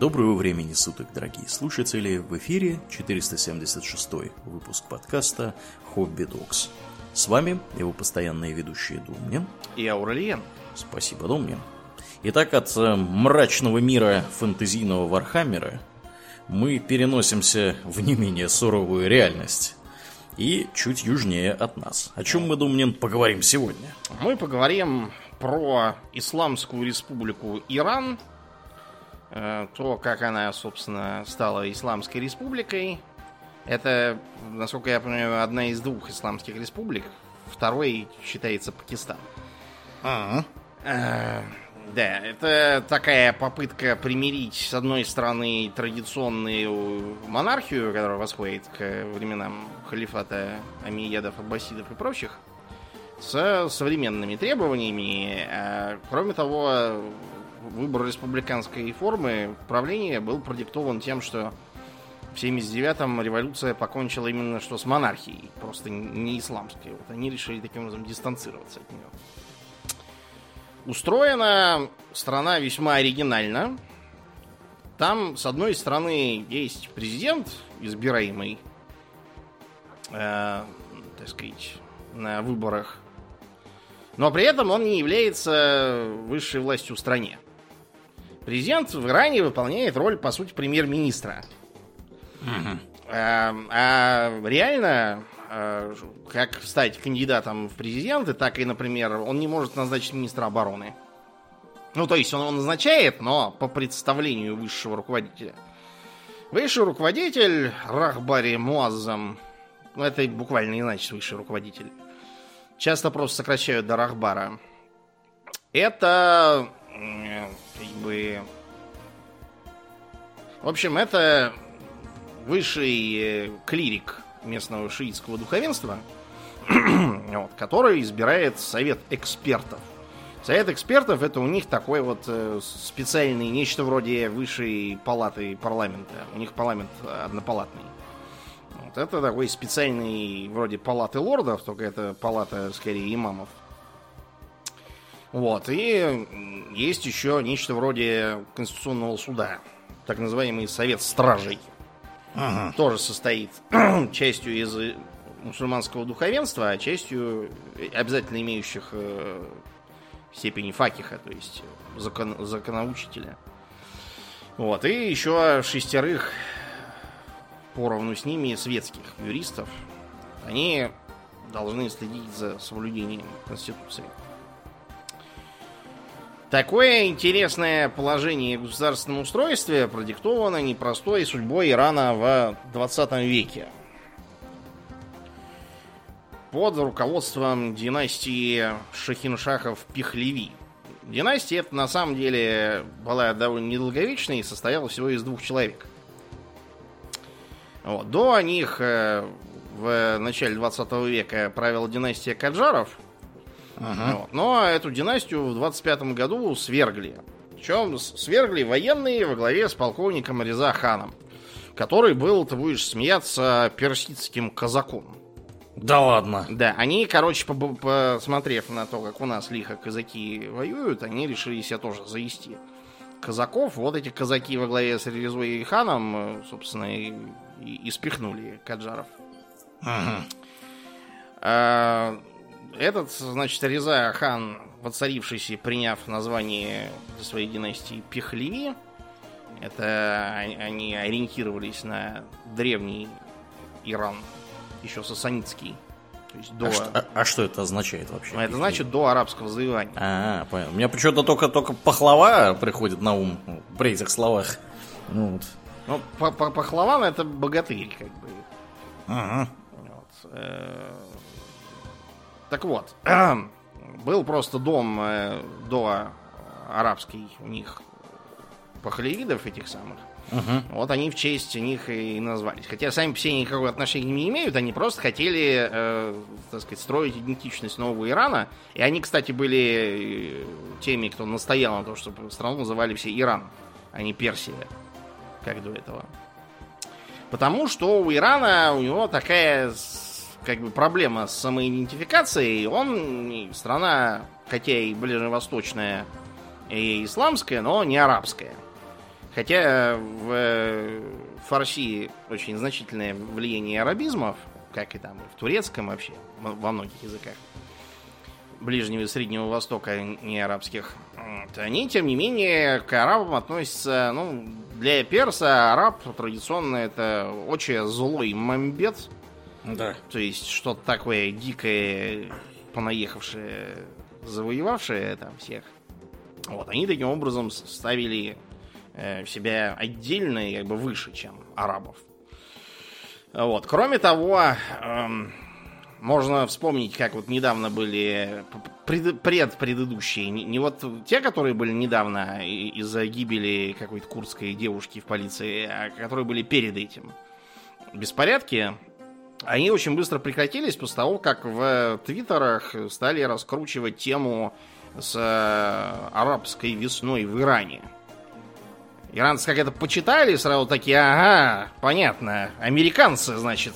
Доброго времени суток, дорогие слушатели! В эфире 476 выпуск подкаста «Hobby Talks». С вами его постоянные ведущие Домнин и Ауралиен. Спасибо, Домнин. Итак, от э, мрачного мира фэнтезийного Вархаммера мы переносимся в не менее суровую реальность и чуть южнее от нас. О чем мы, Домнин, поговорим сегодня? Мы поговорим про Исламскую республику Иран, то, как она, собственно, стала Исламской республикой. Это, насколько я понимаю, одна из двух исламских республик. Второй считается Пакистан. А, Э, Да, это такая попытка примирить, с одной стороны, традиционную монархию, которая восходит к временам халифата Амиядов, Аббасидов и прочих, с современными требованиями. А, Кроме того, выбор республиканской формы правления был продиктован тем, что в 79-м революция покончила именно что с монархией, просто не исламской. Вот они решили таким образом дистанцироваться от нее. Устроена страна весьма оригинально. Там, с одной стороны, есть президент, избираемый, э, так сказать, на выборах. Но при этом он не является высшей властью в стране. Президент в Иране выполняет роль, по сути, премьер-министра. А, а реально, э, как стать кандидатом в президенты, так и, например, он не может назначить министра обороны. Ну, то есть он его назначает, но по представлению высшего руководителя. Высший руководитель Рахбари Муаззам, ну, это буквально не значит высший руководитель. Часто просто сокращают до Рахбара. Это как бы... В общем, это высший э, клирик местного шиитского духовенства, вот, который избирает совет экспертов. Совет экспертов это у них такой вот э, специальный, нечто вроде высшей палаты парламента. У них парламент однопалатный. Вот, это такой специальный вроде палаты лордов, только это палата скорее имамов. Вот, и есть еще нечто вроде конституционного суда, так называемый совет стражей Ага. тоже состоит частью из э, мусульманского духовенства, а частью э, обязательно имеющих э, степени факиха, то есть закон, законоучителя. Вот, и еще шестерых поровну с ними светских юристов. Они должны следить за соблюдением Конституции. Такое интересное положение в государственном устройстве продиктовано непростой судьбой Ирана в 20 веке. Под руководством династии Шахиншахов Пихлеви. Династия эта на самом деле была довольно недолговечной и состояла всего из двух человек. Вот. До них э, в начале 20 века правила династия Каджаров – вот. Но эту династию в 25 году свергли. Причем свергли военные во главе с полковником Реза Ханом, который был, ты будешь смеяться, персидским казаком. Да ладно. Да, они, короче, посмотрев на то, как у нас лихо казаки воюют, они решили себя тоже завести. Казаков, вот эти казаки во главе с Резой и Ханом, э, собственно, и, и- и спихнули Каджаров. Ага. А, Этот, значит, Реза хан, воцарившийся, приняв название своей династии Пехлеви, это они- ориентировались на древний Иран, еще сасанитский. То есть до... А, что, а- а что это означает вообще? Это значит до арабского завоевания. А, понял. У меня почему-то только, только пахлава приходит на ум при этих словах. Ну вот. Ну, по- по- пахлаван это богатырь, как бы. Ага. Вот. Так вот, был просто дом э, до арабский у них пахлевидов этих самых. Мгм. Вот они в честь них и назвались. Хотя сами все никакого отношения не имеют, они просто хотели, э, так сказать, строить идентичность нового Ирана. И они, кстати, были э, теми, кто настоял на том, чтобы страну называли все Иран, а не Персия, как до этого. Потому что у Ирана, у него такая как бы проблема с самоидентификацией. Он страна, хотя и ближневосточная, и исламская, но не арабская. Хотя в Фарси очень значительное влияние арабизмов, как и там в турецком вообще, во многих языках. Ближнего и Среднего Востока, не арабских, они, тем не менее, к арабам относятся, ну, для перса араб традиционно это очень злой мамбет. Да. То есть что-то такое дикое, понаехавшее, завоевавшее там всех. Вот, они таким образом ставили э, себя отдельно и как бы выше, чем арабов. Вот. Кроме того, эм, можно вспомнить, как вот недавно были пред, предпредыдущие, не, не вот те, которые были недавно из-за гибели какой-то курдской девушки в полиции, а которые были перед этим. Беспорядки, они очень быстро прекратились после того, как в твиттерах стали раскручивать тему с э, арабской весной в Иране. Иранцы как это почитали, сразу такие, ага, понятно, американцы, значит,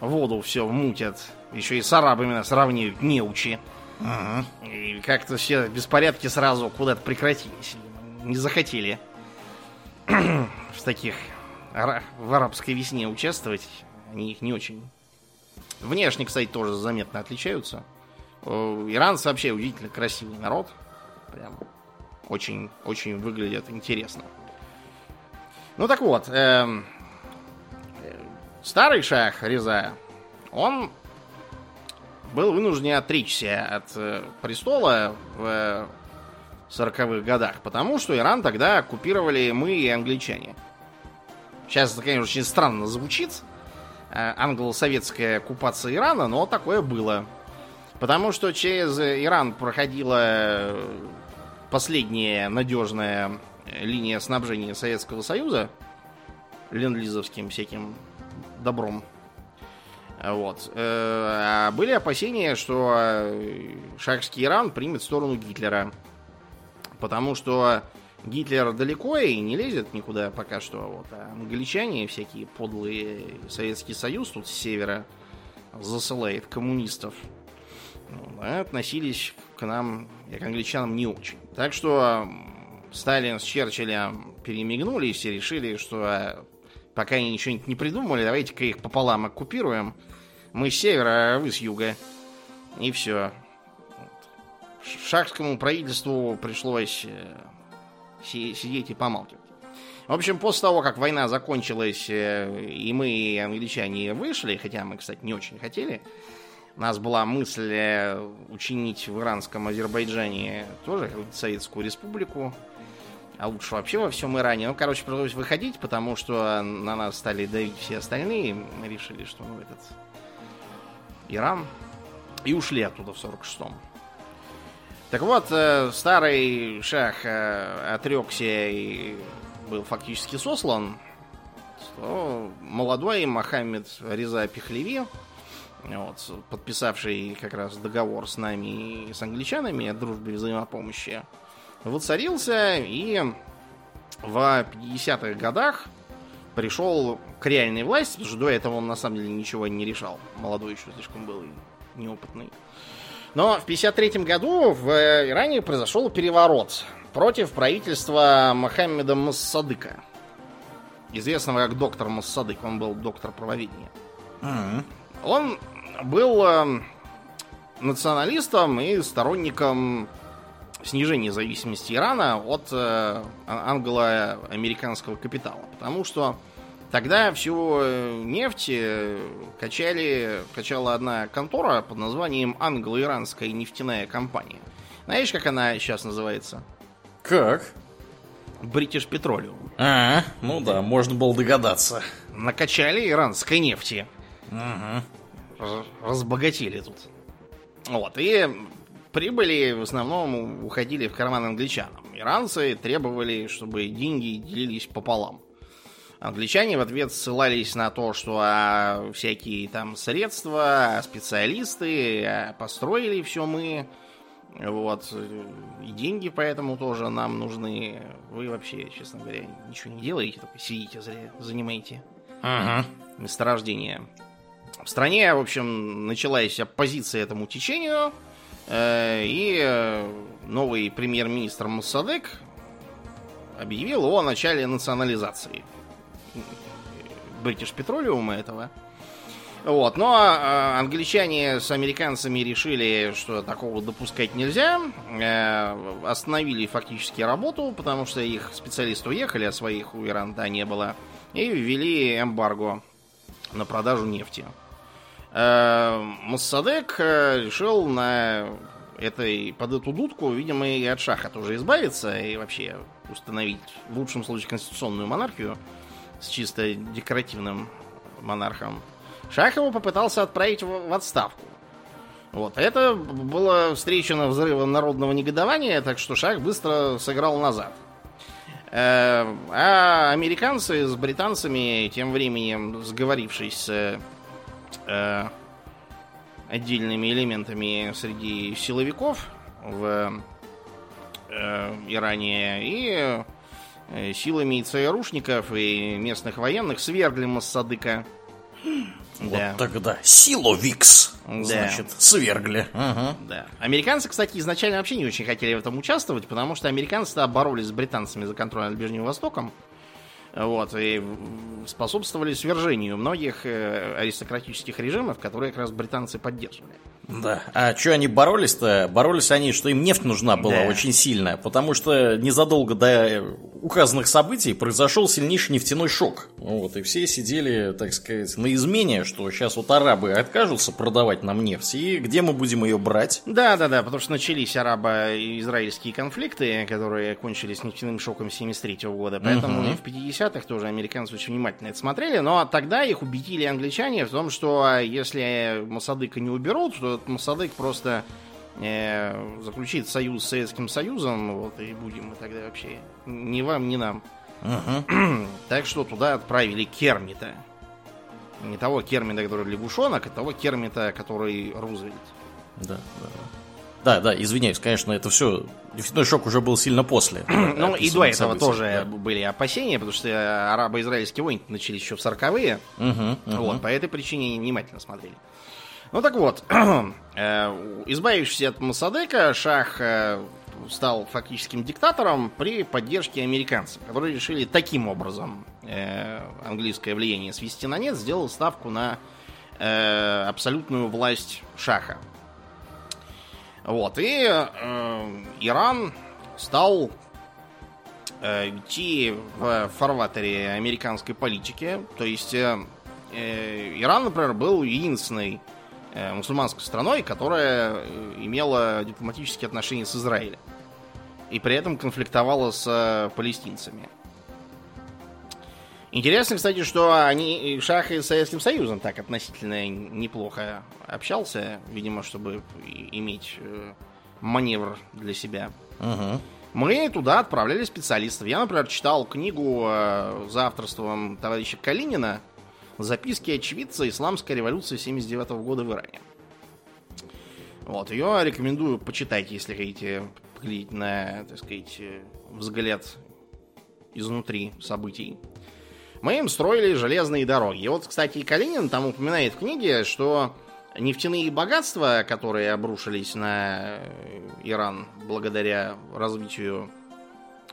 воду все мутят. Еще и с арабами сравнивают неучи. Ага. И как-то все беспорядки сразу куда-то прекратились. Не захотели в таких в арабской весне участвовать. Они их не очень. Внешне, кстати, тоже заметно отличаются. Иранцы вообще удивительно красивый народ. Прям очень, очень выглядят интересно. Ну так вот, эм, э, старый шах Реза, он был вынужден отречься от э, престола в сороковых годах, потому что Иран тогда оккупировали мы и англичане. Сейчас это, конечно, очень странно звучит, э, англо-советская оккупация Ирана, но такое было. Потому что через Иран проходила последняя надежная линия снабжения Советского Союза ленд-лизовским всяким добром. Вот. Э, а были опасения, что э, шахский Иран примет сторону Гитлера. Потому что Гитлер далеко и не лезет никуда пока что. Вот. А англичане, всякие подлые Советский Союз тут с севера засылает коммунистов. Ну, относились к нам, и к англичанам, не очень. Так что Сталин с Черчиллем перемигнулись и решили, что а, пока они ничего не придумали, давайте-ка их пополам оккупируем. Мы с севера, а вы с юга. И все. Шахскому правительству пришлось э, сидеть и помалкивать. В общем, после того, как война закончилась, э, и мы, и англичане, вышли, хотя мы, кстати, не очень хотели, у нас была мысль э, учинить в иранском Азербайджане тоже Советскую Республику а лучше вообще во всем Иране. Ну, короче, пришлось выходить, потому что на нас стали давить все остальные. Мы решили, что ну, этот Иран. И ушли оттуда в 46-м. Так вот, э, старый шах э, отрекся и был фактически сослан. Что молодой Мохаммед Реза Пехлеви, вот, подписавший как раз договор с нами и с англичанами о дружбе и взаимопомощи, воцарился и в 50-х годах пришел к реальной власти, потому что до этого он на самом деле ничего не решал. Молодой еще слишком был и неопытный. Но в 53 году в Иране произошел переворот против правительства Мохаммеда Массадыка. Известного как доктор Массадык. Он был доктор правоведения. Mm-hmm. Он был э, националистом и сторонником снижение зависимости Ирана от э, англо-американского капитала. Потому что тогда всю э, нефть э, качали, качала одна контора под названием Англо-Иранская нефтяная компания. Знаешь, как она сейчас называется? Как? British Petroleum. А, ну да, можно было догадаться. Накачали иранской нефти. Угу. Разбогатели тут. Вот, и прибыли в основном уходили в карман англичанам. Иранцы требовали, чтобы деньги делились пополам. Англичане в ответ ссылались на то, что а, всякие там средства, специалисты, а, построили все мы. Вот. И деньги поэтому тоже нам нужны. Вы вообще, честно говоря, ничего не делаете, только сидите, зря занимаете ага. месторождение. В стране, в общем, началась оппозиция этому течению – Э, и э, новый премьер-министр Муссадек объявил о начале национализации British Petroleum этого. Вот, но э, англичане с американцами решили, что такого допускать нельзя. Э, остановили фактически работу, потому что их специалисты уехали, а своих у Ирана не было. И ввели эмбарго на продажу нефти. Э, Моссадек э, решил на этой, под эту дудку, видимо, и от шаха тоже избавиться и вообще установить в лучшем случае конституционную монархию с чисто декоративным монархом. Шах его попытался отправить в отставку. Вот. Это было встречено взрывом народного негодования, так что Шах быстро сыграл назад. Э, а американцы с британцами, тем временем сговорившись с э, отдельными элементами среди силовиков в э, Иране и силами ЦРУшников и местных военных свергли Массадыка вот да. тогда Силовикс, да. значит, свергли. Ага. Да. Американцы, кстати, изначально вообще не очень хотели в этом участвовать, потому что американцы боролись с британцами за контроль над Ближним Востоком. Вот, и способствовали свержению многих э, аристократических режимов, которые как раз британцы поддерживали. Да. А что они боролись-то? Боролись они, что им нефть нужна была да. очень сильная, потому что незадолго до указанных событий произошел сильнейший нефтяной шок. Вот, и все сидели, так сказать, на измене, что сейчас вот арабы откажутся продавать нам нефть, и где мы будем ее брать? Да, да, да, потому что начались арабо-израильские конфликты, которые кончились нефтяным шоком 73 года, поэтому угу. в 50-х тоже американцы очень внимательно это смотрели, но тогда их убедили англичане в том, что если Масадыка не уберут, то этот Масадык просто э, заключит союз с Советским Союзом, вот, и будем мы тогда вообще ни вам, ни нам. Uh-huh. так что туда отправили Кермита. Не того Кермита, который лягушонок, а того Кермита, который Рузвельт. Да, да, да. Да, извиняюсь, конечно, это все. Нефтяной шок уже был сильно после. ну, и до этого событий, тоже да. были опасения, потому что арабо-израильские войны начались еще в 40-е. Угу, угу. Вот, по этой причине внимательно смотрели. Ну так вот, э, избавившись от Масадека, Шах э, стал фактическим диктатором при поддержке американцев, которые решили таким образом э, английское влияние свести на нет, сделал ставку на абсолютную власть Шаха. Вот, и Иран стал идти в фарватере американской политики. То есть Иран, например, был единственной Э, мусульманской страной, которая э, имела дипломатические отношения с Израилем. И при этом конфликтовала с э, палестинцами. Интересно, кстати, что они, Шах и с Советским Союзом так относительно неплохо общался, видимо, чтобы иметь маневр для себя. Угу. Мы туда отправляли специалистов. Я, например, читал книгу за авторством товарища Калинина Записки очевидца исламской революции 79 -го года в Иране. Вот, ее рекомендую почитать, если хотите поглядеть на, так сказать, взгляд изнутри событий. Мы им строили железные дороги. И вот, кстати, Калинин там упоминает в книге, что нефтяные богатства, которые обрушились на Иран благодаря развитию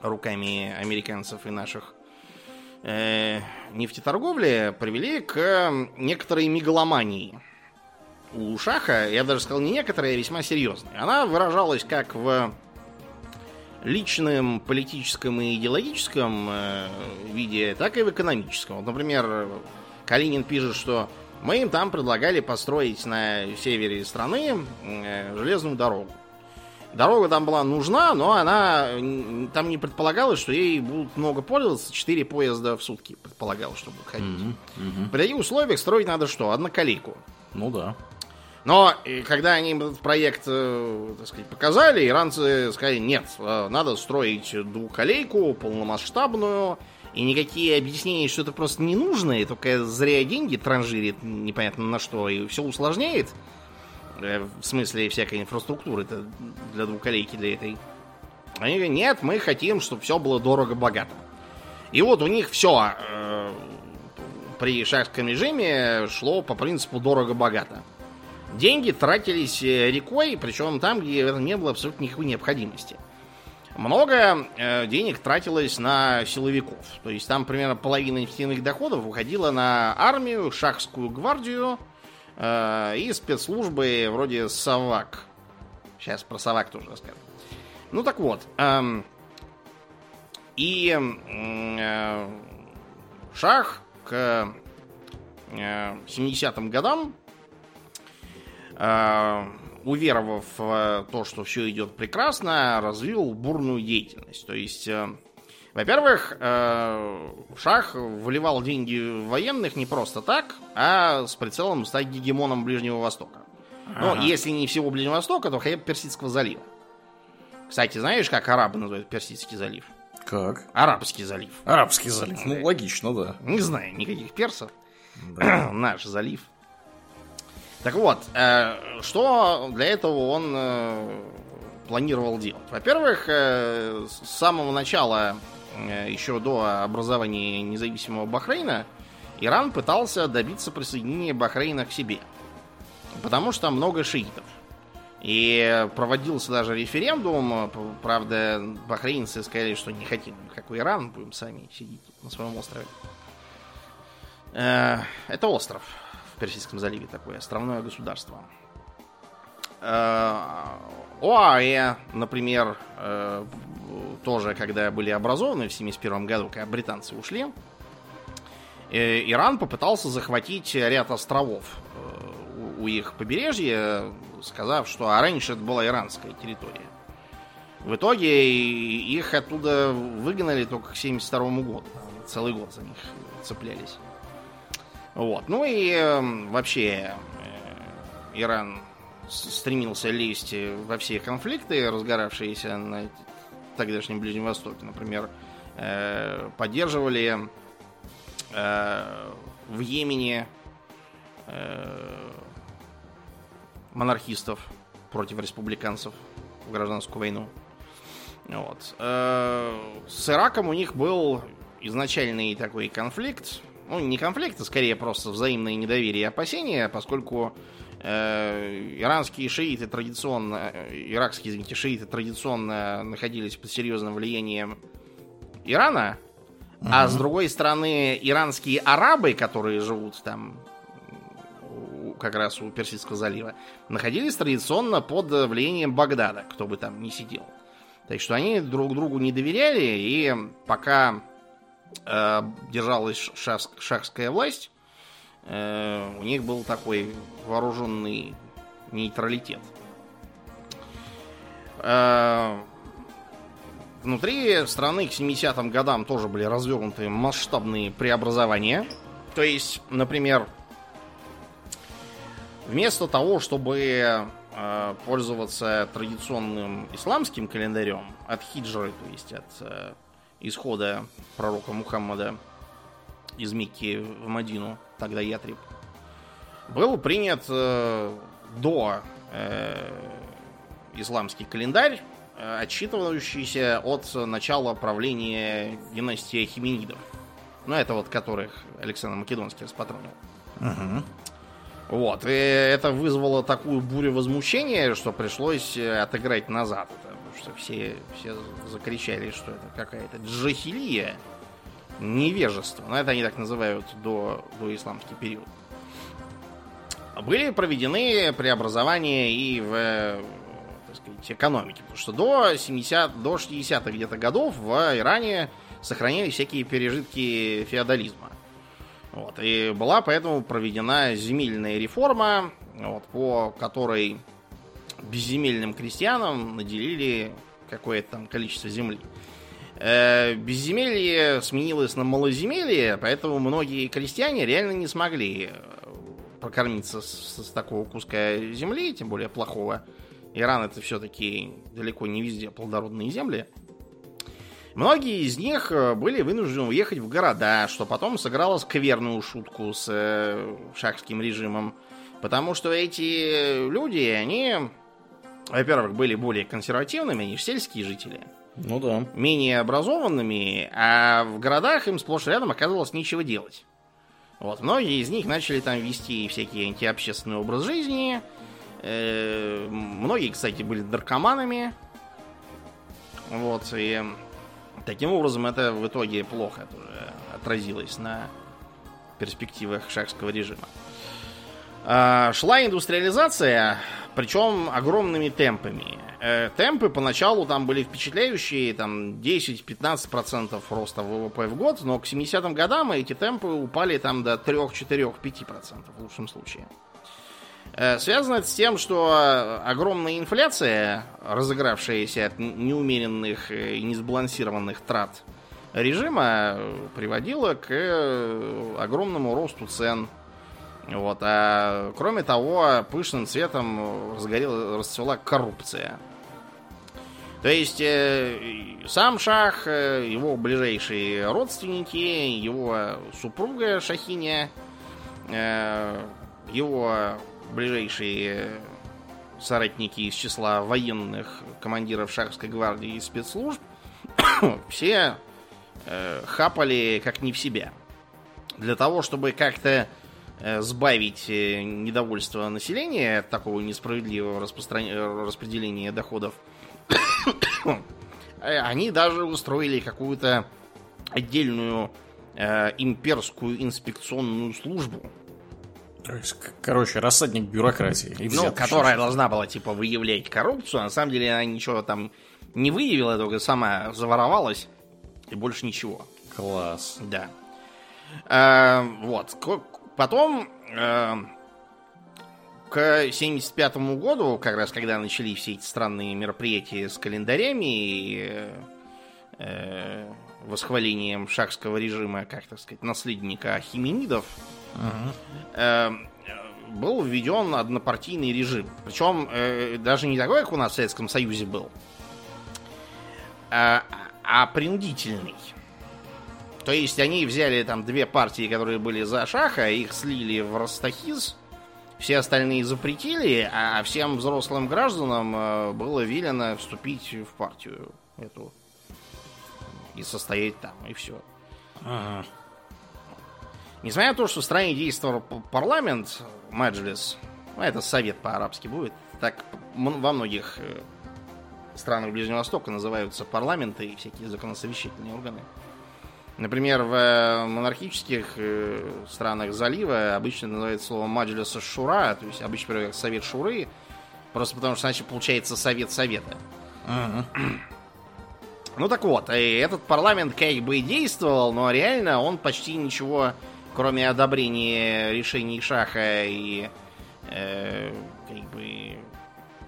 руками американцев и наших э, нефтеторговли привели к некоторой мегаломании. У Шаха, я даже сказал не некоторые, а весьма серьезные. Она выражалась как в личном, политическом и идеологическом э, виде, так и в экономическом. Вот, например, Калинин пишет, что мы им там предлагали построить на севере страны э, железную дорогу. Дорога там была нужна, но она там не предполагалось, что ей будут много пользоваться. Четыре поезда в сутки предполагалось, что будут ходить. Mm-hmm. Mm-hmm. При таких условиях строить надо что? Одноколейку. Ну да. Но когда они этот проект, э, так сказать, показали, иранцы сказали, нет, э, надо строить двухколейку, полномасштабную, и никакие объяснения, что это просто не нужно, и только зря деньги транжирит непонятно на что, и все усложняет – Э, в смысле всякой инфраструктуры это для двухколейки для этой. Они говорят, нет, мы хотим, чтобы все было дорого-богато. И вот у них все э, при шахском режиме шло по принципу дорого-богато. Деньги тратились э, рекой, причем там, где в не было абсолютно никакой необходимости. много э, денег тратилось на силовиков. То есть там примерно половина нефтяных доходов уходила на армию, шахскую гвардию э, и спецслужбы вроде САВАК. Сейчас про САВАК тоже расскажу. Ну так вот. Эм, и Шах к э, 70-м годам уверовав в то, что все идет прекрасно, развил бурную деятельность. То есть, э, во-первых, э, Шах вливал деньги в военных не просто так, а с прицелом стать гегемоном Ближнего Востока. Ну, Ага. если не всего Ближнего Востока, то хотя бы Персидского залива. Кстати, знаешь, как арабы называют Персидский залив? Как? Арабский залив. Арабский залив. Ну, логично, да. Не знаю, никаких персов. Наш залив. Так вот, э, что для этого он э, планировал делать? Во-первых, э, с самого начала, э, еще до образования независимого Бахрейна, Иран пытался добиться присоединения Бахрейна к себе. Потому что много шиитов. И проводился даже референдум. П- Правда, бахрейнцы сказали, что не хотим, как у Иран, будем сами сидеть на своем острове. Э, Это остров в Персидском заливе такое, островное государство. Э, ОАЭ, например, э, тоже, когда были образованы в 71 году, когда британцы ушли, э, Иран попытался захватить ряд островов у- их побережья, сказав, что а раньше это была иранская территория. В итоге их оттуда выгнали только к 72 году. Целый год за них цеплялись. Вот. Ну и э, вообще э, Иран стремился лезть во все конфликты, разгоравшиеся на тогдашнем Ближнем Востоке. Например, э, поддерживали э, в Йемене монархистов против республиканцев в гражданскую войну. Вот. С Ираком у них был изначальный такой конфликт. Ну, не конфликт, а скорее просто взаимное недоверие и опасения, поскольку э, иранские шииты традиционно, э, иракские, извините, шииты традиционно находились под серьезным влиянием Ирана, а с другой стороны, иранские арабы, которые живут там как раз у Персидского залива, находились традиционно под влиянием Багдада, кто бы там ни сидел. Так что они друг другу не доверяли, и пока держалась шахс- шахская власть, э, у них был такой вооруженный нейтралитет. Э, внутри страны к 70-м годам тоже были развернуты масштабные преобразования. То есть, например, вместо того, чтобы э, пользоваться традиционным исламским календарем от хиджры, то есть от э, исхода пророка Мухаммада из Мекки в Мадину, тогда Ятриб, был принят э, до э, исламский календарь, э, отсчитывающийся от начала правления династии Хименидов. Ну, это вот которых Александр Македонский распатронил. Вот, и это вызвало такую бурю возмущения, что пришлось э, отыграть назад. это, что все, все закричали, что это какая-то джахилия, невежество. Ну, это они так называют до, до исламский период. Были проведены преобразования и в так сказать, экономике. Потому что до 70, до 60-х где-то годов в Иране сохранились всякие пережитки феодализма. Вот, и была поэтому проведена земельная реформа, вот, по которой безземельным крестьянам наделили какое-то там количество земли. Э, безземелье сменилось на малоземелье, поэтому многие крестьяне реально не смогли э, прокормиться с, с такого куска земли, тем более плохого. Иран это все-таки далеко не везде плодородные земли. Многие из них э, были вынуждены уехать в города, что потом сыграло скверную шутку с э, шахским режимом. Потому что эти люди, они, во-первых, были более консервативными, они же сельские жители, Ну да. менее образованными, а в городах им сплошь и рядом оказывалось нечего делать. Вот, многие из них начали там вести всякий антиобщественный образ жизни. Э, многие, кстати, были наркоманами. Вот, и таким образом это в итоге плохо тоже отразилось на перспективах шахского режима. А, шла индустриализация, причем огромными темпами. Э, темпы поначалу там были впечатляющие, там 10-15% роста ВВП в год, но к 70-м годам эти темпы упали там до 3-4-5% в лучшем случае. Э, связано это с тем, что огромная инфляция, разыгравшаяся от неумеренных и несбалансированных трат режима, приводила к огромному росту цен вот, а кроме того, пышным цветом разгорела, расцвела коррупция. То есть э, сам Шах, э, его ближайшие родственники, его супруга Шахиня, э, его ближайшие соратники из числа военных командиров Шахской гвардии и спецслужб, все э, хапали как не в себя. Для того, чтобы как-то сбавить э, недовольство населения от такого несправедливого распростран... распределения доходов, э, они даже устроили какую-то отдельную э, имперскую инспекционную службу. Короче, рассадник бюрократии. И ну, которая должна была, типа, выявлять коррупцию. На самом деле она ничего там не выявила, только сама заворовалась. И больше ничего. Класс. Да. Э, вот. Потом, э, к 75 году, как раз когда начались все эти странные мероприятия с календарями и э, восхвалением шахского режима, как так сказать, наследника хименидов, uh-huh. э, был введен однопартийный режим. Причем э, даже не такой, как у нас в Советском Союзе был, а, а принудительный. То есть они взяли там две партии, которые были за Шаха, их слили в Ростахиз, все остальные запретили, а всем взрослым гражданам э, было велено вступить в партию эту и состоять там, и все. Ага. Несмотря на то, что в стране действовал парламент, Маджлис, ну, это совет по-арабски будет, так во многих э, странах Ближнего Востока называются парламенты и всякие законосовещательные органы. Например, в э, монархических э, странах залива обычно называется слово маджлиса шура, то есть обычно как совет шуры, просто потому что значит получается совет совета. Uh-huh. Ну так вот, и этот парламент как бы действовал, но реально он почти ничего, кроме одобрения решений Шаха и э, как бы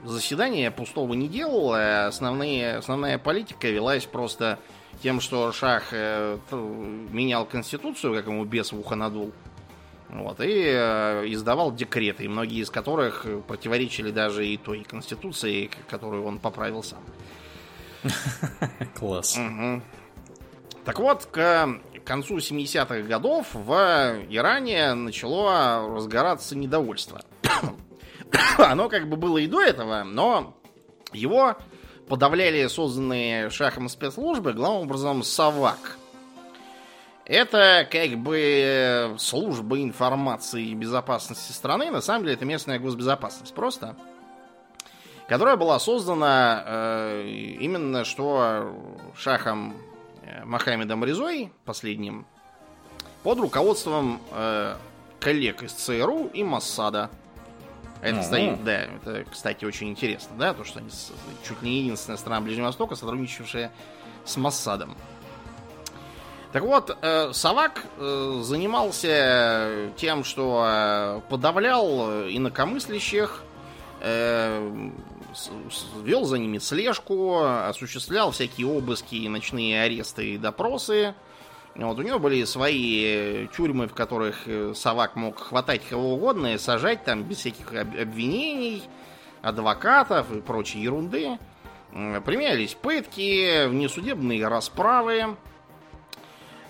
заседания пустого не делал, а основные, основная политика велась просто тем, что Шах э, менял конституцию, как ему бес в ухо надул. Вот, и э, издавал декреты, многие из которых противоречили даже и той конституции, которую он поправил сам. Класс. Угу. Так вот, к концу 70-х годов в Иране начало разгораться недовольство. Оно как бы было и до этого, но его подавляли созданные шахом спецслужбы, главным образом САВАК. Это как бы служба информации и безопасности страны. На самом деле это местная госбезопасность просто. Которая была создана э, именно что шахом э, Мохаммедом Резой, последним, под руководством э, коллег из ЦРУ и Моссада. Это, стоит, да, это, кстати, очень интересно, да, то, что они чуть не единственная страна Ближнего Востока, сотрудничавшая с Моссадом. Так вот, э, Савак э, занимался тем, что э, подавлял инакомыслящих, вел за ними слежку, осуществлял всякие обыски, ночные аресты и допросы, вот, у него были свои тюрьмы, в которых э, Савак мог хватать кого угодно и сажать там без всяких обвинений, адвокатов и прочей ерунды. Применялись пытки, внесудебные расправы.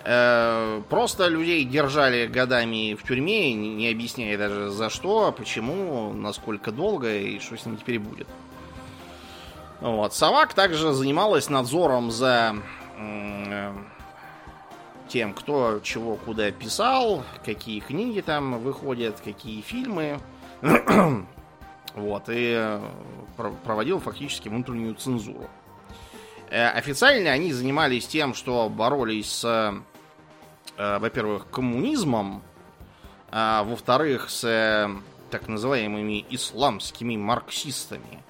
Э, просто людей держали годами в тюрьме, не объясняя даже за что, почему, насколько долго и что с ними теперь будет. Вот. Савак также занималась надзором за э, тем, кто чего куда писал, какие книги там выходят, какие фильмы. вот, и проводил фактически внутреннюю цензуру. Э, официально они занимались тем, что боролись с, э, во-первых, коммунизмом, а во-вторых, с э, так называемыми исламскими марксистами.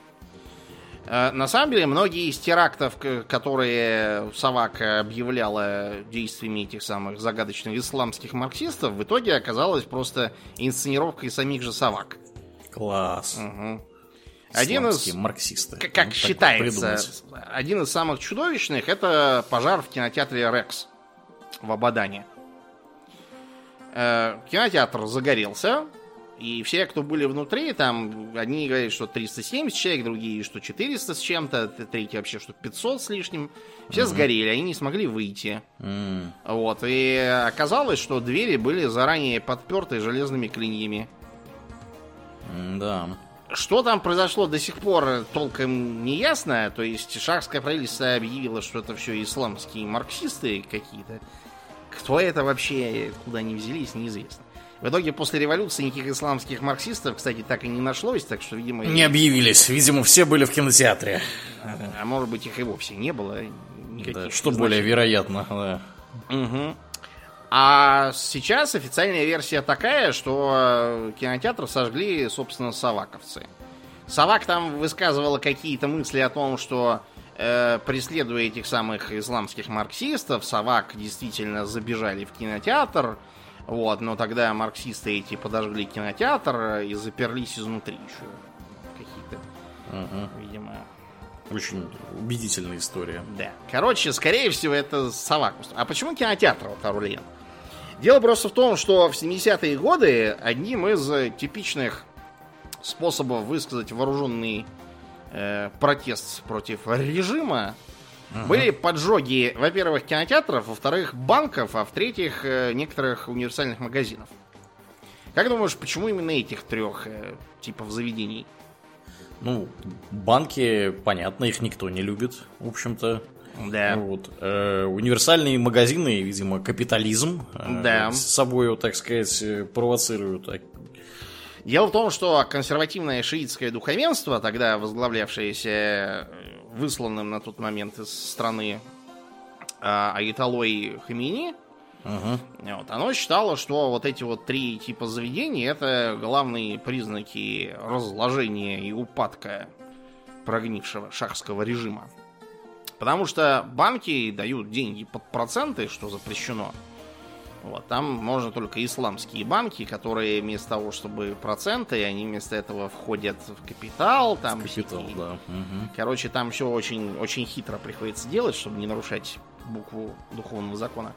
Э, На самом деле, многие из терактов, которые Савак объявляла действиями этих самых загадочных исламских марксистов, в итоге оказалась просто инсценировкой самих же Савак. Класс. Мгм. Один из марксисты. К- Как Ну, считается, один из самых чудовищных это пожар в кинотеатре Рекс в Абадане. Э, Кинотеатр загорелся, и все, кто были внутри, там, одни говорят, что 370 человек, другие, что 400 с чем-то, третьи вообще, что 500 с лишним. Все сгорели, они не смогли выйти. М, Вот, и оказалось, что двери были заранее подперты железными клиньями. Да. Что там произошло до сих пор толком не ясно. То есть шахское правительство объявило, что это все исламские марксисты какие-то. Кто это вообще, куда они взялись, неизвестно. В итоге после революции никаких исламских марксистов, кстати, так и не нашлось, так что, видимо... Не объявились. Видимо, все были в кинотеатре. А может быть, их и вовсе не было. Да, что более изначально. вероятно. да. Мгм. А сейчас официальная версия такая, что э, кинотеатр сожгли, собственно, саваковцы. Савак там высказывала какие-то мысли о том, что э, преследуя этих самых исламских марксистов, Савак действительно забежали в кинотеатр. Вот, но тогда марксисты эти подожгли кинотеатр и заперлись изнутри еще. Какие-то, Мгм. видимо, Очень убедительная история. да. Короче, скорее всего, это Савак. А почему кинотеатр вот Орлен? Дело просто в том, что в 70-е годы одним из типичных способов высказать вооруженный э, протест против режима были поджоги, во-первых, кинотеатров, во-вторых, банков, а в-третьих, э, некоторых универсальных магазинов. Как думаешь, почему именно этих трех э, типов заведений? Ну, банки, понятно, их никто не любит, в общем-то. Да. Вот. Э, универсальные магазины, видимо, капитализм э, Да. с собой, так сказать, э, провоцируют. А- Дело в том, что консервативное шиитское духовенство, тогда возглавлявшееся э, высланным на тот момент из страны а, Аятолой Хамини, Мгм. вот, оно считало, что вот эти вот три типа заведений это главные признаки разложения и упадка прогнившего шахского режима. Потому что банки дают деньги под проценты, что запрещено. Вот, там можно только исламские банки, которые вместо того, чтобы проценты, они вместо этого входят в капитал, там Капитал, всякие- да. Мгм. Короче, там все очень, очень хитро приходится делать, чтобы не нарушать букву духовного закона.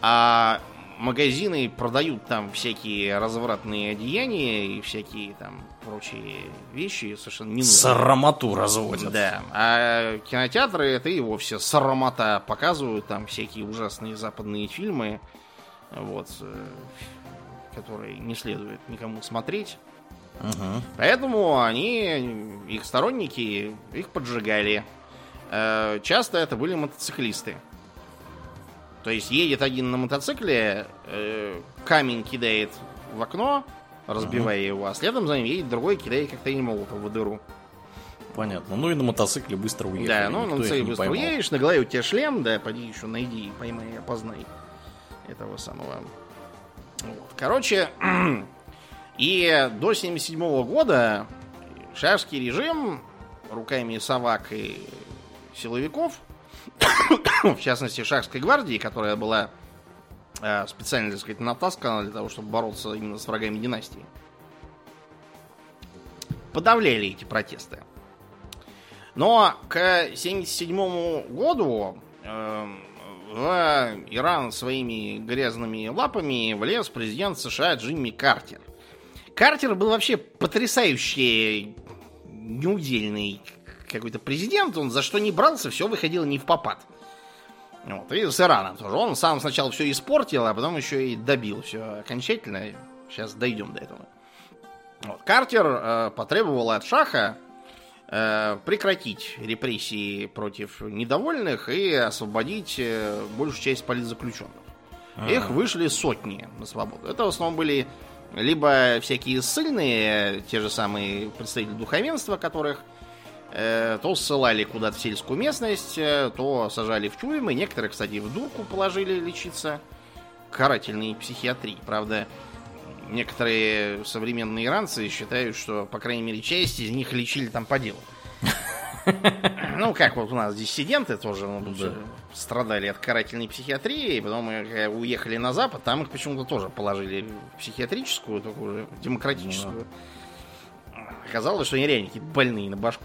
А магазины продают там всякие развратные одеяния и всякие там прочие вещи совершенно не Сарамату разводят. Да, а кинотеатры это и вовсе сарамата показывают там всякие ужасные западные фильмы, вот, э, которые не следует никому смотреть. Мгм. Поэтому они, их сторонники, их поджигали. Э, Часто это были мотоциклисты. То есть едет один на мотоцикле, э, камень кидает в окно, разбивая его, а следом за ним едет другой, кидает коктейль молотов в дыру. Понятно. Ну и на мотоцикле быстро уехали. Да, ну на не быстро поймал. уедешь, на голове у тебя шлем, да, поди еще найди, поймай, опознай этого самого. Вот. Короче, и до 77 года шахский режим руками Савак и силовиков, в частности шахской гвардии, которая была э, специально, так сказать, натаскана для того, чтобы бороться именно с врагами династии, подавляли эти протесты. Но к 1977 году э, в Иран своими грязными лапами влез президент США Джимми Картер. Картер был вообще потрясающий неудельный какой-то президент. Он за что не брался, все выходило не в попад. Вот, и с Ираном тоже. Он сам сначала все испортил, а потом еще и добил все окончательно. Сейчас дойдем до этого. Вот. Картер э, потребовал от Шаха э, прекратить репрессии против недовольных и освободить э, большую часть политзаключенных. Их вышли сотни на свободу. Это в основном были либо всякие ссыльные, те же самые представители духовенства, которых э, то ссылали куда-то в сельскую местность, э, то сажали в тюрьмы. Некоторые, кстати, в дурку положили лечиться. Карательной психиатрии. Правда, некоторые современные иранцы считают, что, по крайней мере, часть из них лечили там по делу. Ну, как вот у нас диссиденты тоже ну, да. страдали от карательной психиатрии, и потом мы уехали на Запад, там их почему-то тоже положили в психиатрическую, только уже демократическую. Ну, Оказалось, что они реально какие-то больные на башку.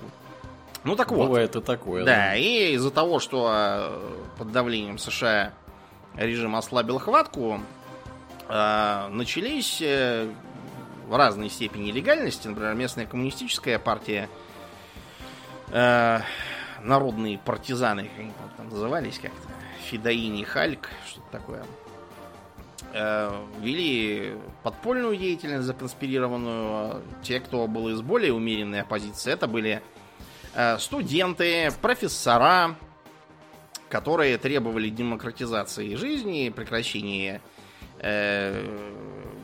Ну так вот. Бывает и такое. Да, да. и из-за того, что а, под давлением США режим ослабил хватку, начались э, в разной степени легальности. Например, местная коммунистическая партия э, народные партизаны, как они там назывались как-то, Фидаини Хальк, что-то такое, э, вели подпольную деятельность законспирированную. Те, кто был из более умеренной оппозиции, это были студенты, профессора, которые требовали демократизации жизни, прекращения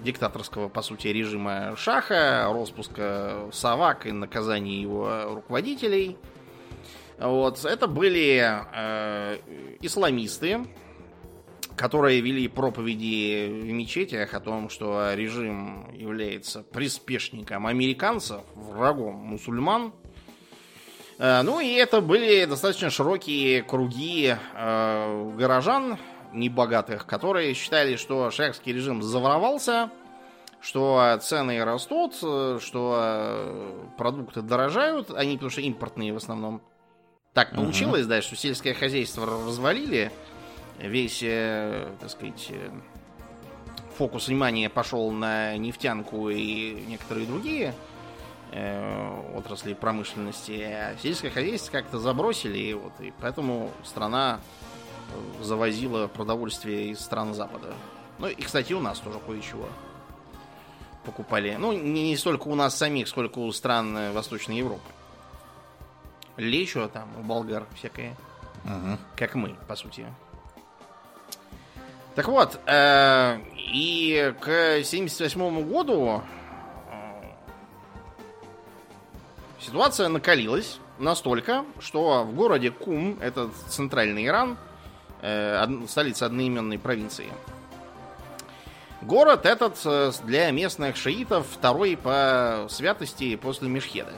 диктаторского, по сути, режима Шаха, распуска Савак и наказания его руководителей. Вот. Это были э, исламисты, которые вели проповеди в мечетях о том, что режим является приспешником американцев, врагом мусульман. Э, ну и это были достаточно широкие круги э, горожан, небогатых, которые считали, что шахский режим заворовался, что цены растут, что продукты дорожают, они потому что импортные в основном. Так получилось, uh-huh. да, что сельское хозяйство развалили, весь, э, так сказать, э, фокус внимания пошел на нефтянку и некоторые другие э, отрасли промышленности, а сельское хозяйство как-то забросили, и вот, и поэтому страна завозила продовольствие из стран Запада. Ну и, кстати, у нас тоже кое-чего покупали. Ну, не, не столько у нас самих, сколько у стран э, Восточной Европы. Лечо там, у болгар всякое. Угу. Как мы, по сути. Так вот, э, и к 78 году э, ситуация накалилась настолько, что в городе Кум, это центральный Иран, столица одноименной провинции. Город этот э, для местных шиитов второй по святости после Мешхеда.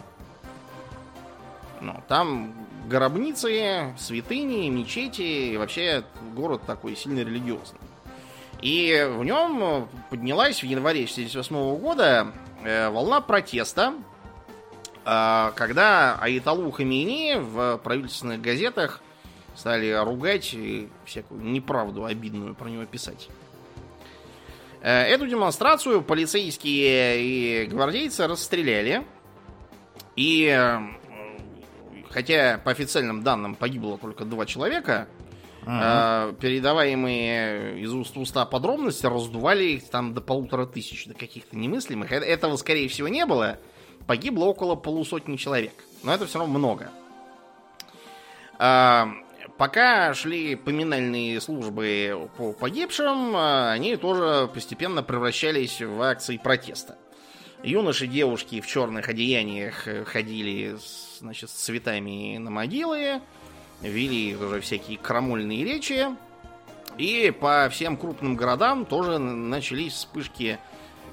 Ну, там гробницы, святыни, мечети, и вообще город такой сильно религиозный. И в нем поднялась в январе 1978 года э, волна протеста, э, когда Аиталу Хамини в правительственных газетах стали ругать и всякую неправду обидную про него писать. Э, эту демонстрацию полицейские и гвардейцы расстреляли. И э, хотя по официальным данным погибло только два человека, ага. передаваемые из уст в уста подробности раздували их там до полутора тысяч, до каких-то немыслимых. Этого, скорее всего, не было. Погибло около полусотни человек. Но это все равно много. Пока шли поминальные службы по погибшим, а, они тоже постепенно превращались в акции протеста. Юноши и девушки в черных одеяниях ходили значит, с цветами на могилы, вели уже всякие крамольные речи. И по всем крупным городам тоже начались вспышки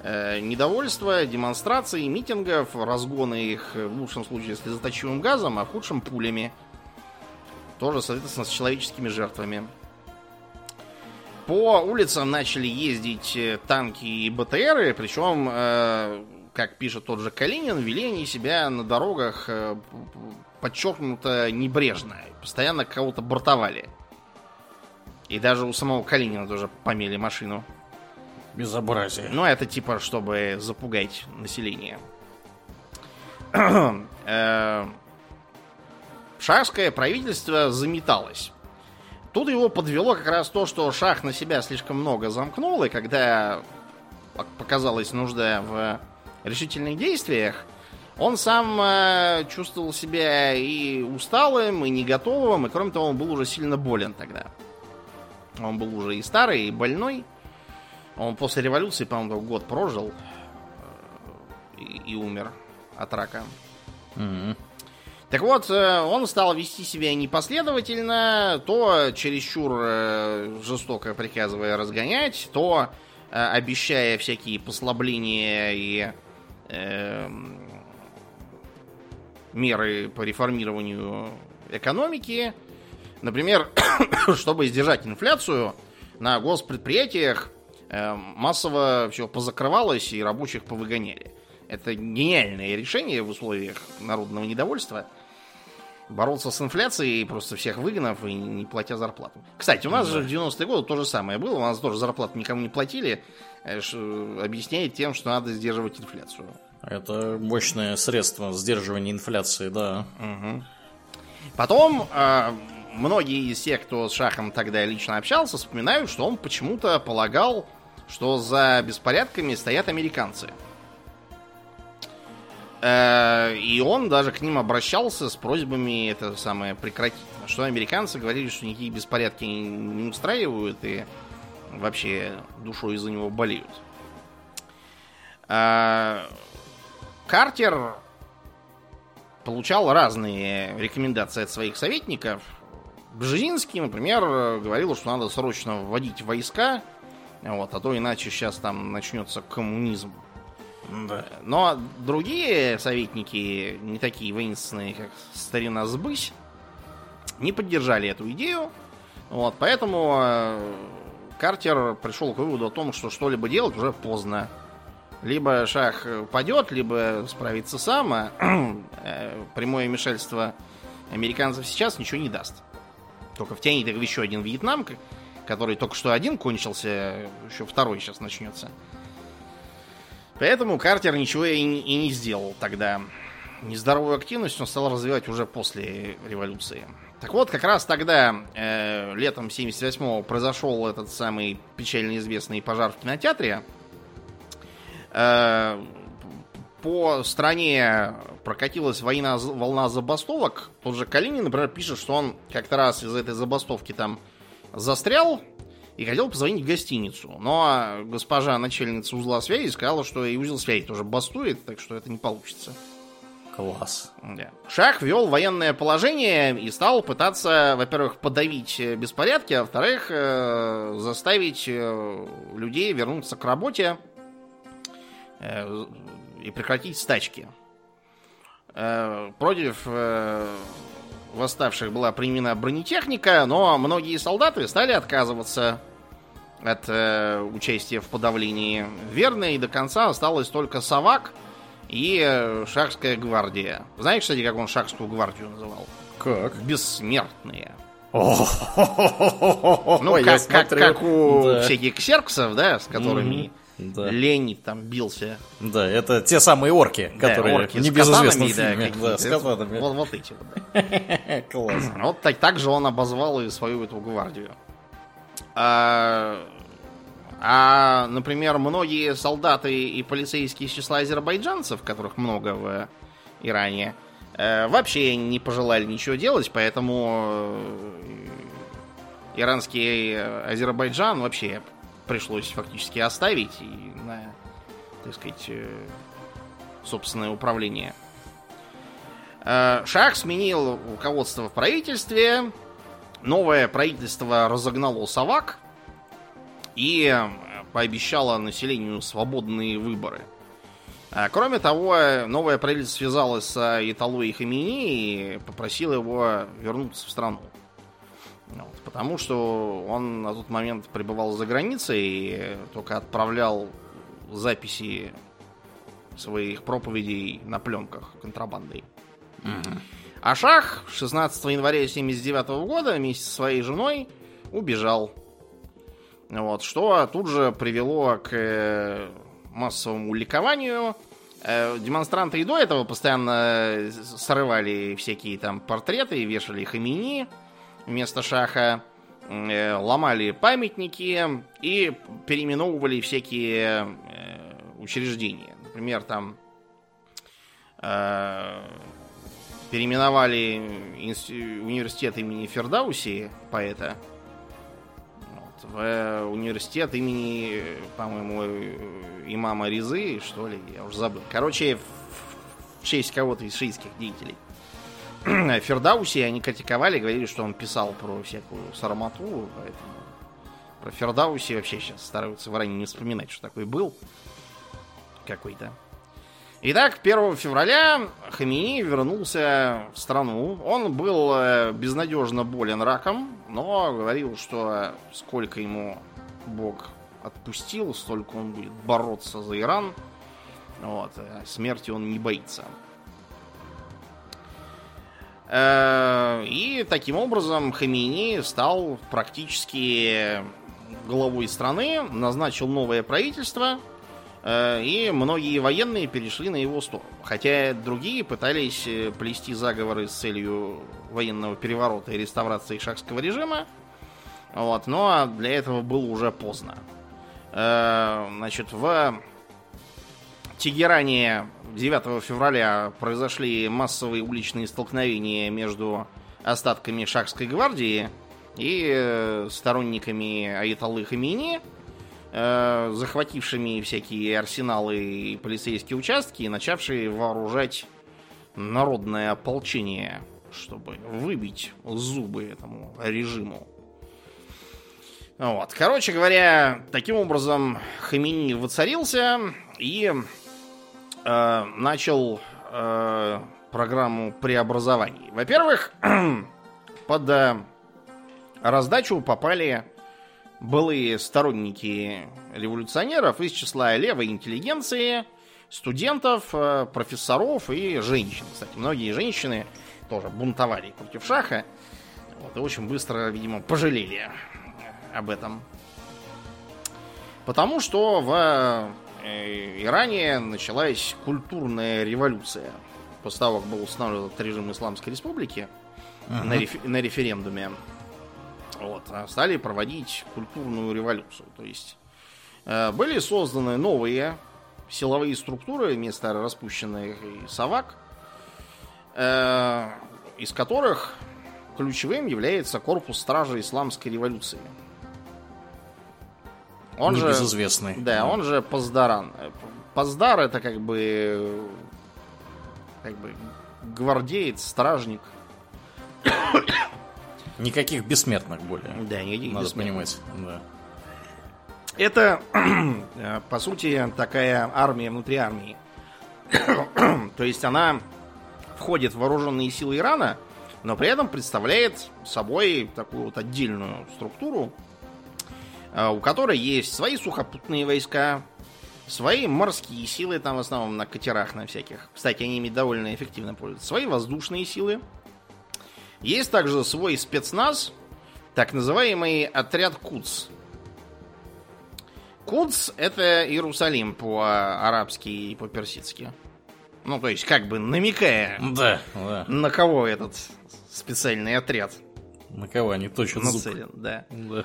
э, недовольства, демонстраций, митингов, разгоны их в лучшем случае слезоточивым газом, а в худшем пулями – тоже, соответственно, с человеческими жертвами. По улицам начали ездить э, танки и БТРы, причем, э, как пишет тот же Калинин, вели они себя на дорогах э, подчеркнуто небрежно. Постоянно кого-то бортовали. И даже у самого Калинина тоже помели машину. Безобразие. Ну, это типа, чтобы запугать население. Шахское правительство заметалось. Тут его подвело как раз то, что шах на себя слишком много замкнул, и когда показалась нужда в решительных действиях, он сам э, чувствовал себя и усталым, и не готовым, и кроме того, он был уже сильно болен тогда. Он был уже и старый, и больной. Он после революции, по-моему, год прожил э, и, и умер от рака. Mm-hmm. Так вот, э, он стал вести себя непоследовательно, то чересчур э, жестоко приказывая разгонять, то э, обещая всякие послабления и э, меры по реформированию экономики. Например, чтобы сдержать инфляцию, на госпредприятиях э, массово все позакрывалось и рабочих повыгоняли. Это гениальное решение в условиях народного недовольства. Бороться с инфляцией, просто всех выгнав и не платя зарплату. Кстати, у нас да. же в 90-е годы то же самое было. У нас тоже зарплату никому не платили. Э, объясняет тем, что надо сдерживать инфляцию. Это мощное средство сдерживания инфляции, да. Угу. Потом э, многие из тех, кто с Шахом тогда лично общался, вспоминают, что он почему-то полагал, что за беспорядками стоят американцы. И он даже к ним обращался с просьбами это самое прекратить. Что американцы говорили, что никакие беспорядки не устраивают и вообще душой из-за него болеют. Э, Картер получал разные рекомендации от своих советников. Бжезинский, например, говорил, что надо срочно вводить войска, вот, а то иначе сейчас там начнется коммунизм. Да. Но другие советники, не такие воинственные, как старина Сбысь, не поддержали эту идею. Вот, поэтому э, Картер пришел к выводу о том, что что-либо делать уже поздно. Либо шах падет, либо справится сам, а э, прямое вмешательство американцев сейчас ничего не даст. Только втянет их еще один Вьетнам, который только что один кончился, еще второй сейчас начнется. Поэтому Картер ничего и, и не сделал тогда. Нездоровую активность он стал развивать уже после революции. Так вот, как раз тогда, э, летом 78-го, произошел этот самый печально известный пожар в кинотеатре. Э, по стране прокатилась война, волна забастовок. Тот же Калинин, например, пишет, что он как-то раз из этой забастовки там застрял и хотел позвонить в гостиницу. Но госпожа начальница узла связи сказала, что и узел связи тоже бастует, так что это не получится. Класс. Да. Шах ввел военное положение и стал пытаться, во-первых, подавить беспорядки, а во-вторых, э, заставить э, людей вернуться к работе э, и прекратить стачки. Против восставших была применена бронетехника, но многие солдаты стали отказываться от э, участия в подавлении. Верно и до конца осталось только Савак и э, Шахская гвардия. Знаешь, кстати, как он Шахскую гвардию называл? Как? Бессмертные. Ну, как, как, как у да. всяких ксерксов, да, с которыми да. Лень там бился. Да, это те самые орки, которые да, орки фильме. Да, да, с катанами. Вот, вот эти вот, да. Класс. Вот так, так же он обозвал и свою эту гвардию. А, а, например, многие солдаты и полицейские из числа азербайджанцев, которых много в Иране, э, вообще не пожелали ничего делать, поэтому э, иранский Азербайджан вообще пришлось фактически оставить и на, так сказать, э, собственное управление. Шах сменил руководство в правительстве, новое правительство разогнало Савак и э, пообещало населению свободные выборы. А, кроме того, новое правительство связалось с Италой и Хамини и попросило его вернуться в страну. Вот, потому что он на тот момент пребывал за границей и только отправлял записи своих проповедей на пленках контрабандой. Угу. А Шах 16 января 79 года вместе со своей женой убежал. Вот, что тут же привело к э, массовому ликованию. Э, демонстранты и до этого постоянно срывали всякие там портреты вешали Хамини вместо Шаха, э, ломали памятники и переименовывали всякие учреждения. Например, там переименовали университет имени Фердауси, поэта, вот, в э, университет имени, по-моему, э, имама Ризы, что ли, я уже забыл. Короче, в честь кого-то из шиитских деятелей. Фердауси они критиковали, говорили, что он писал про всякую сармату, поэтому про Фердауси вообще сейчас стараются в не вспоминать, что такой был какой-то. Итак, 1 февраля Хамини вернулся в страну. Он был э, безнадежно болен раком, но говорил, что сколько ему Бог отпустил, столько он будет бороться за Иран. Вот, а смерти он не боится. Э, и таким образом Хамини стал практически главой страны, назначил новое правительство – Э, и многие военные перешли на его сторону. Хотя другие пытались э, плести заговоры с целью военного переворота и реставрации шахского режима. Вот, но для этого было уже поздно. Э, значит, в Тегеране 9 февраля произошли массовые уличные столкновения между остатками шахской гвардии и сторонниками Аятоллы Хамини – э, захватившими всякие арсеналы и полицейские участки и начавшие вооружать народное ополчение, чтобы выбить зубы этому режиму. Вот. Короче говоря, таким образом Хамини воцарился и э, начал э, программу преобразований. Во-первых, под э, раздачу попали былые сторонники революционеров из числа левой интеллигенции, студентов, э, профессоров и женщин. Кстати, многие женщины тоже бунтовали против Шаха. Вот, и очень быстро, видимо, пожалели об этом. Потому что в э, Иране началась культурная революция. После того, как был установлен этот режим Исламской Республики uh-huh. на, реф- на референдуме, вот, а стали проводить культурную революцию. То есть э, были созданы новые силовые структуры вместо распущенных и совак, э, из которых ключевым является корпус стражи исламской революции. Он же, безызвестный. Да, он же Паздаран. Паздар это как бы как бы гвардеец, стражник. Никаких бесмертных более. Да, никаких Надо понимать. Да. Это, э, по сути, такая армия внутри армии. То есть она входит в вооруженные силы Ирана, но при этом представляет собой такую вот отдельную структуру, э, у которой есть свои сухопутные войска, свои морские силы, там в основном на катерах на всяких. Кстати, они ими довольно эффективно пользуются. Свои воздушные силы, есть также свой спецназ, так называемый отряд Куц. Куц это Иерусалим по-арабски и по-персидски. Ну, то есть, как бы намекая, да, да. на кого этот специальный отряд. На кого они точат нацелен, зуб. да. да.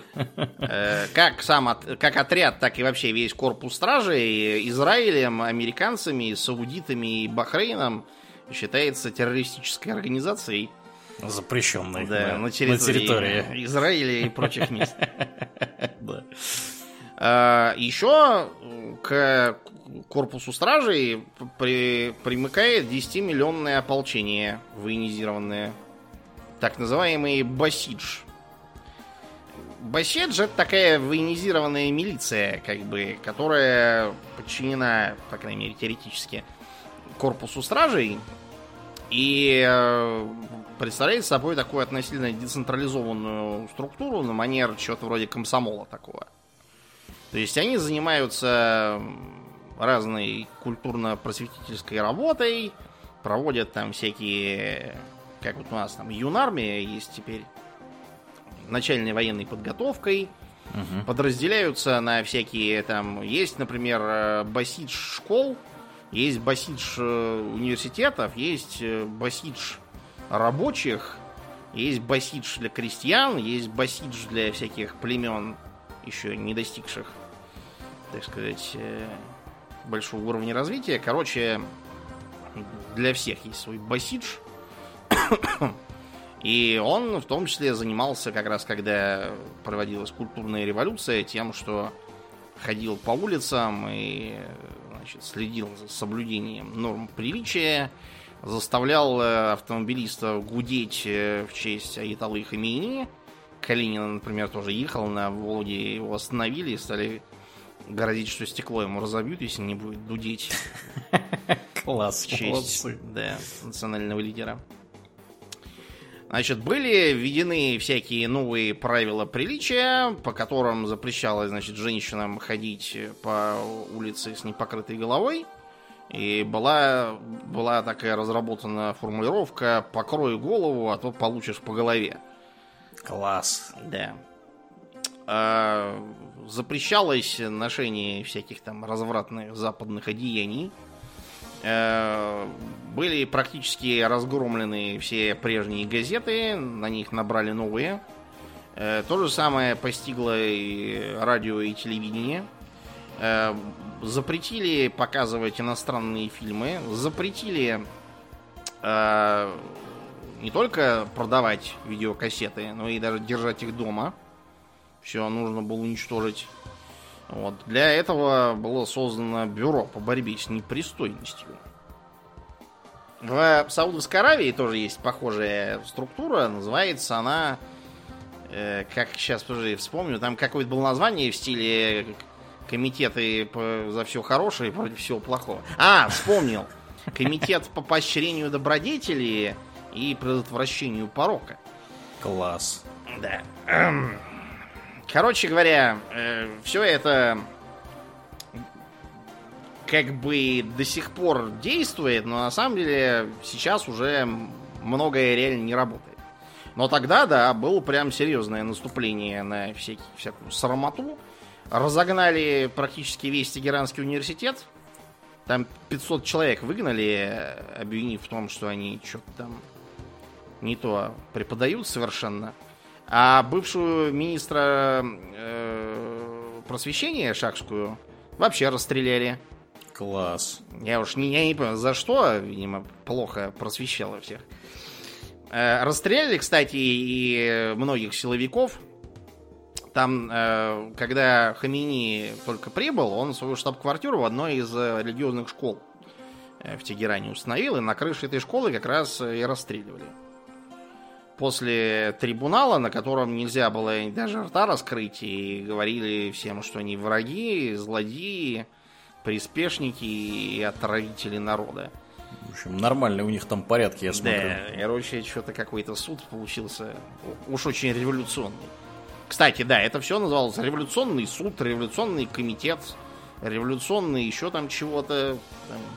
Э, как сам как отряд, так и вообще весь корпус стражей Израилем, американцами, саудитами и Бахрейном считается террористической организацией Запрещенной. Да, на территории, на территории. Израиля и прочих мест. Да. А, еще к корпусу стражей при, примыкает 10-миллионное ополчение военизированное. Так называемый Басидж. Басидж это такая военизированная милиция, как бы, которая подчинена, по крайней мере, теоретически, корпусу стражей. И э, представляет собой такую относительно децентрализованную структуру на манер чего-то вроде комсомола такого. То есть они занимаются разной культурно-просветительской работой, проводят там всякие, как вот у нас там юнармия есть теперь, начальной военной подготовкой, угу. подразделяются на всякие там, есть, например, э, басидж школ, есть басидж э, университетов, есть э, басидж рабочих, есть басидж для крестьян, есть басидж для всяких племен, еще не достигших, так сказать, э, большого уровня развития. Короче, для всех есть свой басидж. И он в том числе занимался как раз, когда проводилась культурная революция, тем, что ходил по улицам и значит, следил за соблюдением норм приличия, заставлял э, автомобилистов гудеть э, в честь Аятолы Хамини. Калинин, например, тоже ехал на Волге, его остановили и стали грозить, что стекло ему разобьют, если не будет дудеть. Класс, честь да, национального лидера. Значит, были введены всякие новые правила приличия, по которым запрещалось, значит, женщинам ходить по улице с непокрытой головой. И была, была такая разработана формулировка «покрой голову, а то получишь по голове». Класс. Да. А, запрещалось ношение всяких там развратных западных одеяний. Были практически разгромлены все прежние газеты, на них набрали новые. А, то же самое постигло и радио, и телевидение. А, запретили показывать иностранные фильмы, запретили э, не только продавать видеокассеты, но и даже держать их дома. Все нужно было уничтожить. Вот. Для этого было создано бюро по борьбе с непристойностью. В Саудовской Аравии тоже есть похожая структура. Называется она, э, как сейчас тоже вспомню, там какое-то было название в стиле комитеты за все хорошее и против всего плохого. А, вспомнил. Комитет по поощрению добродетели и предотвращению порока. Класс. Да. Короче говоря, э, все это как бы до сих пор действует, но на самом деле сейчас уже многое реально не работает. Но тогда, да, было прям серьезное наступление на всякий, всякую срамоту разогнали практически весь Тегеранский университет. Там 500 человек выгнали, обвинив в том, что они что-то там не то преподают совершенно. А бывшую министра э, просвещения Шакскую вообще расстреляли. Класс. Я уж не, я не понял, за что, видимо, плохо просвещала всех. Э, расстреляли, кстати, и многих силовиков, там, э, когда Хамини только прибыл, он свою штаб-квартиру в одной из э, религиозных школ э, в Тегеране установил, и на крыше этой школы как раз и расстреливали. После трибунала, на котором нельзя было даже рта раскрыть, и говорили всем, что они враги, злодеи, приспешники и отравители народа. В общем, нормальные у них там порядки, я смотрю. Да, короче, что-то какой-то суд получился уж очень революционный. Кстати, да, это все называлось революционный суд, революционный комитет, революционный еще там чего-то.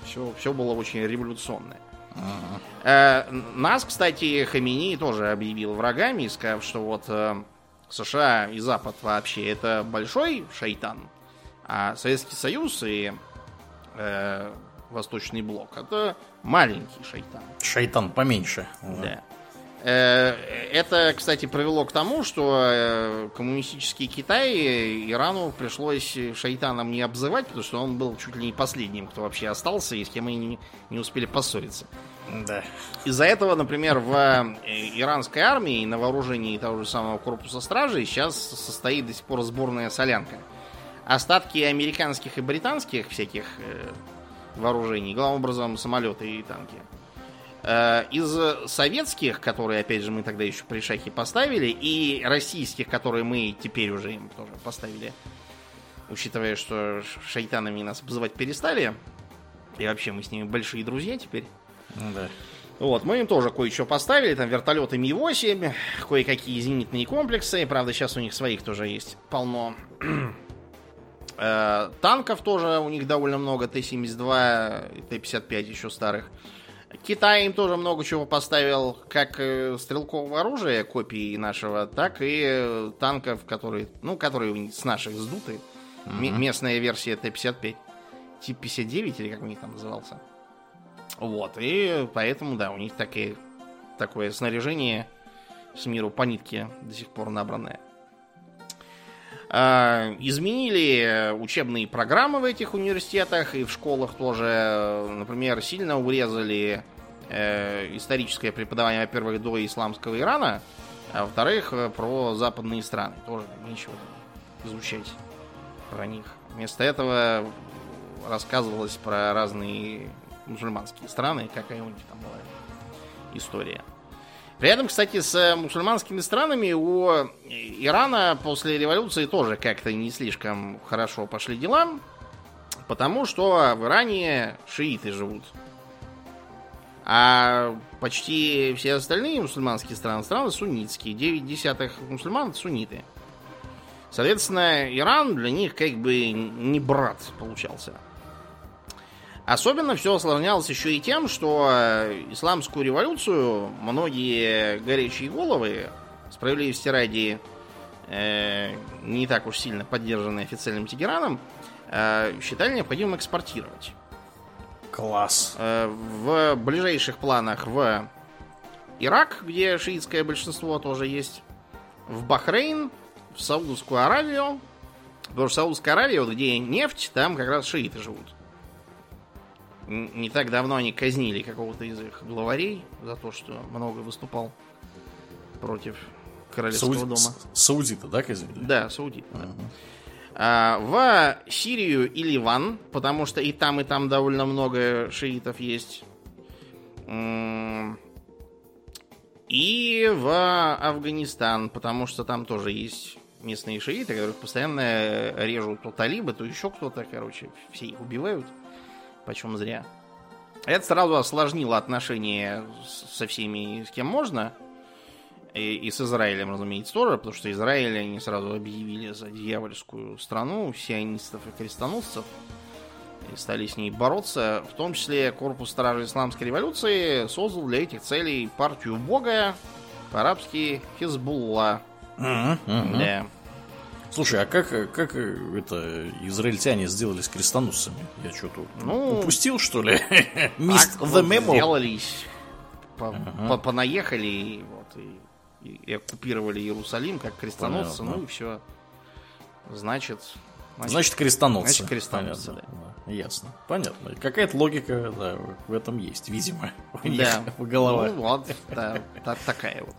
все, все было очень революционное. Uh-huh. Э, нас, кстати, Хамини тоже объявил врагами, сказав, что вот э, США и Запад вообще это большой шайтан, а Советский Союз и э, Восточный блок это маленький шайтан. Шайтан поменьше. Да. Э, это, кстати, привело к тому, что э, коммунистический Китай Ирану пришлось шайтаном не обзывать, потому что он был чуть ли не последним, кто вообще остался и с кем они не, успели поссориться. Да. Из-за этого, например, в э, иранской армии на вооружении того же самого корпуса стражи сейчас состоит до сих пор сборная солянка. Остатки американских и британских всяких вооружений, главным образом самолеты и танки, Э, из советских, которые, опять же, мы тогда еще при шахе поставили, и российских, которые мы теперь уже им тоже поставили, учитывая, что шайтанами нас обзывать перестали, и вообще мы с ними большие друзья теперь. Ну да. Вот, мы им тоже кое-что поставили, там вертолеты Ми-8, кое-какие зенитные комплексы, правда, сейчас у них своих тоже есть полно. Э, танков тоже у них довольно много, Т-72, Т-55 еще старых. Китай им тоже много чего поставил, как э, стрелкового оружия, копии нашего, так и э, танков, которые, ну, которые с наших сдуты. Mm-hmm. местная версия Т-55. Тип 59 или как у них там назывался. Вот, и поэтому, да, у них такие, такое снаряжение с миру по нитке до сих пор набранное. А, изменили учебные программы в этих университетах и в школах тоже. Например, сильно урезали э, историческое преподавание, во-первых, до исламского Ирана, а во-вторых, э, про западные страны. Тоже нечего изучать про них. Вместо этого рассказывалось про разные мусульманские страны, какая у них там была история. При этом, кстати, с мусульманскими странами у Ирана после революции тоже как-то не слишком хорошо пошли дела, потому что в Иране шииты живут. А почти все остальные мусульманские страны, страны суннитские. 9 десятых мусульман сунниты. Соответственно, Иран для них как бы не брат получался. Особенно все осложнялось еще и тем, что исламскую революцию многие горячие головы, справедливости ради, э, не так уж сильно поддержанные официальным Тегераном, э, считали необходимым экспортировать. Класс. Э, в ближайших планах в Ирак, где шиитское большинство тоже есть, в Бахрейн, в Саудовскую Аравию, потому что Саудовская Аравия, вот где нефть, там как раз шииты живут. Не так давно они казнили какого-то из их главарей за то, что много выступал против королевского Сауди... дома. Саудита, да, казнили? Да, саудиты. Да. А, в Сирию и Ливан, потому что и там, и там довольно много шиитов есть. И в Афганистан, потому что там тоже есть местные шииты, которых постоянно режут то талибы, то еще кто-то, короче, все их убивают, почем зря. Это сразу осложнило отношения со всеми, с кем можно. И, и с Израилем, разумеется, тоже, потому что Израиль они сразу объявили за дьявольскую страну сионистов и крестоносцев. И стали с ней бороться. В том числе корпус стражи исламской революции создал для этих целей партию Бога, по-арабски Хизбулла. Uh-huh, uh-huh. Да. Слушай, а как, как это израильтяне сделали с крестоносцами? Я что-то ну, упустил, что ли? Missed the memo. Сделались. По, по, понаехали и, вот, и и оккупировали Иерусалим как крестоносцы, Понятно. ну и все. Значит, значит, значит крестоносцы. Значит, крестоносцы, Понятно. да. Ясно. Понятно. Какая-то логика да, в этом есть, видимо, у них да. в головах. Ну, вот, да, та, такая вот.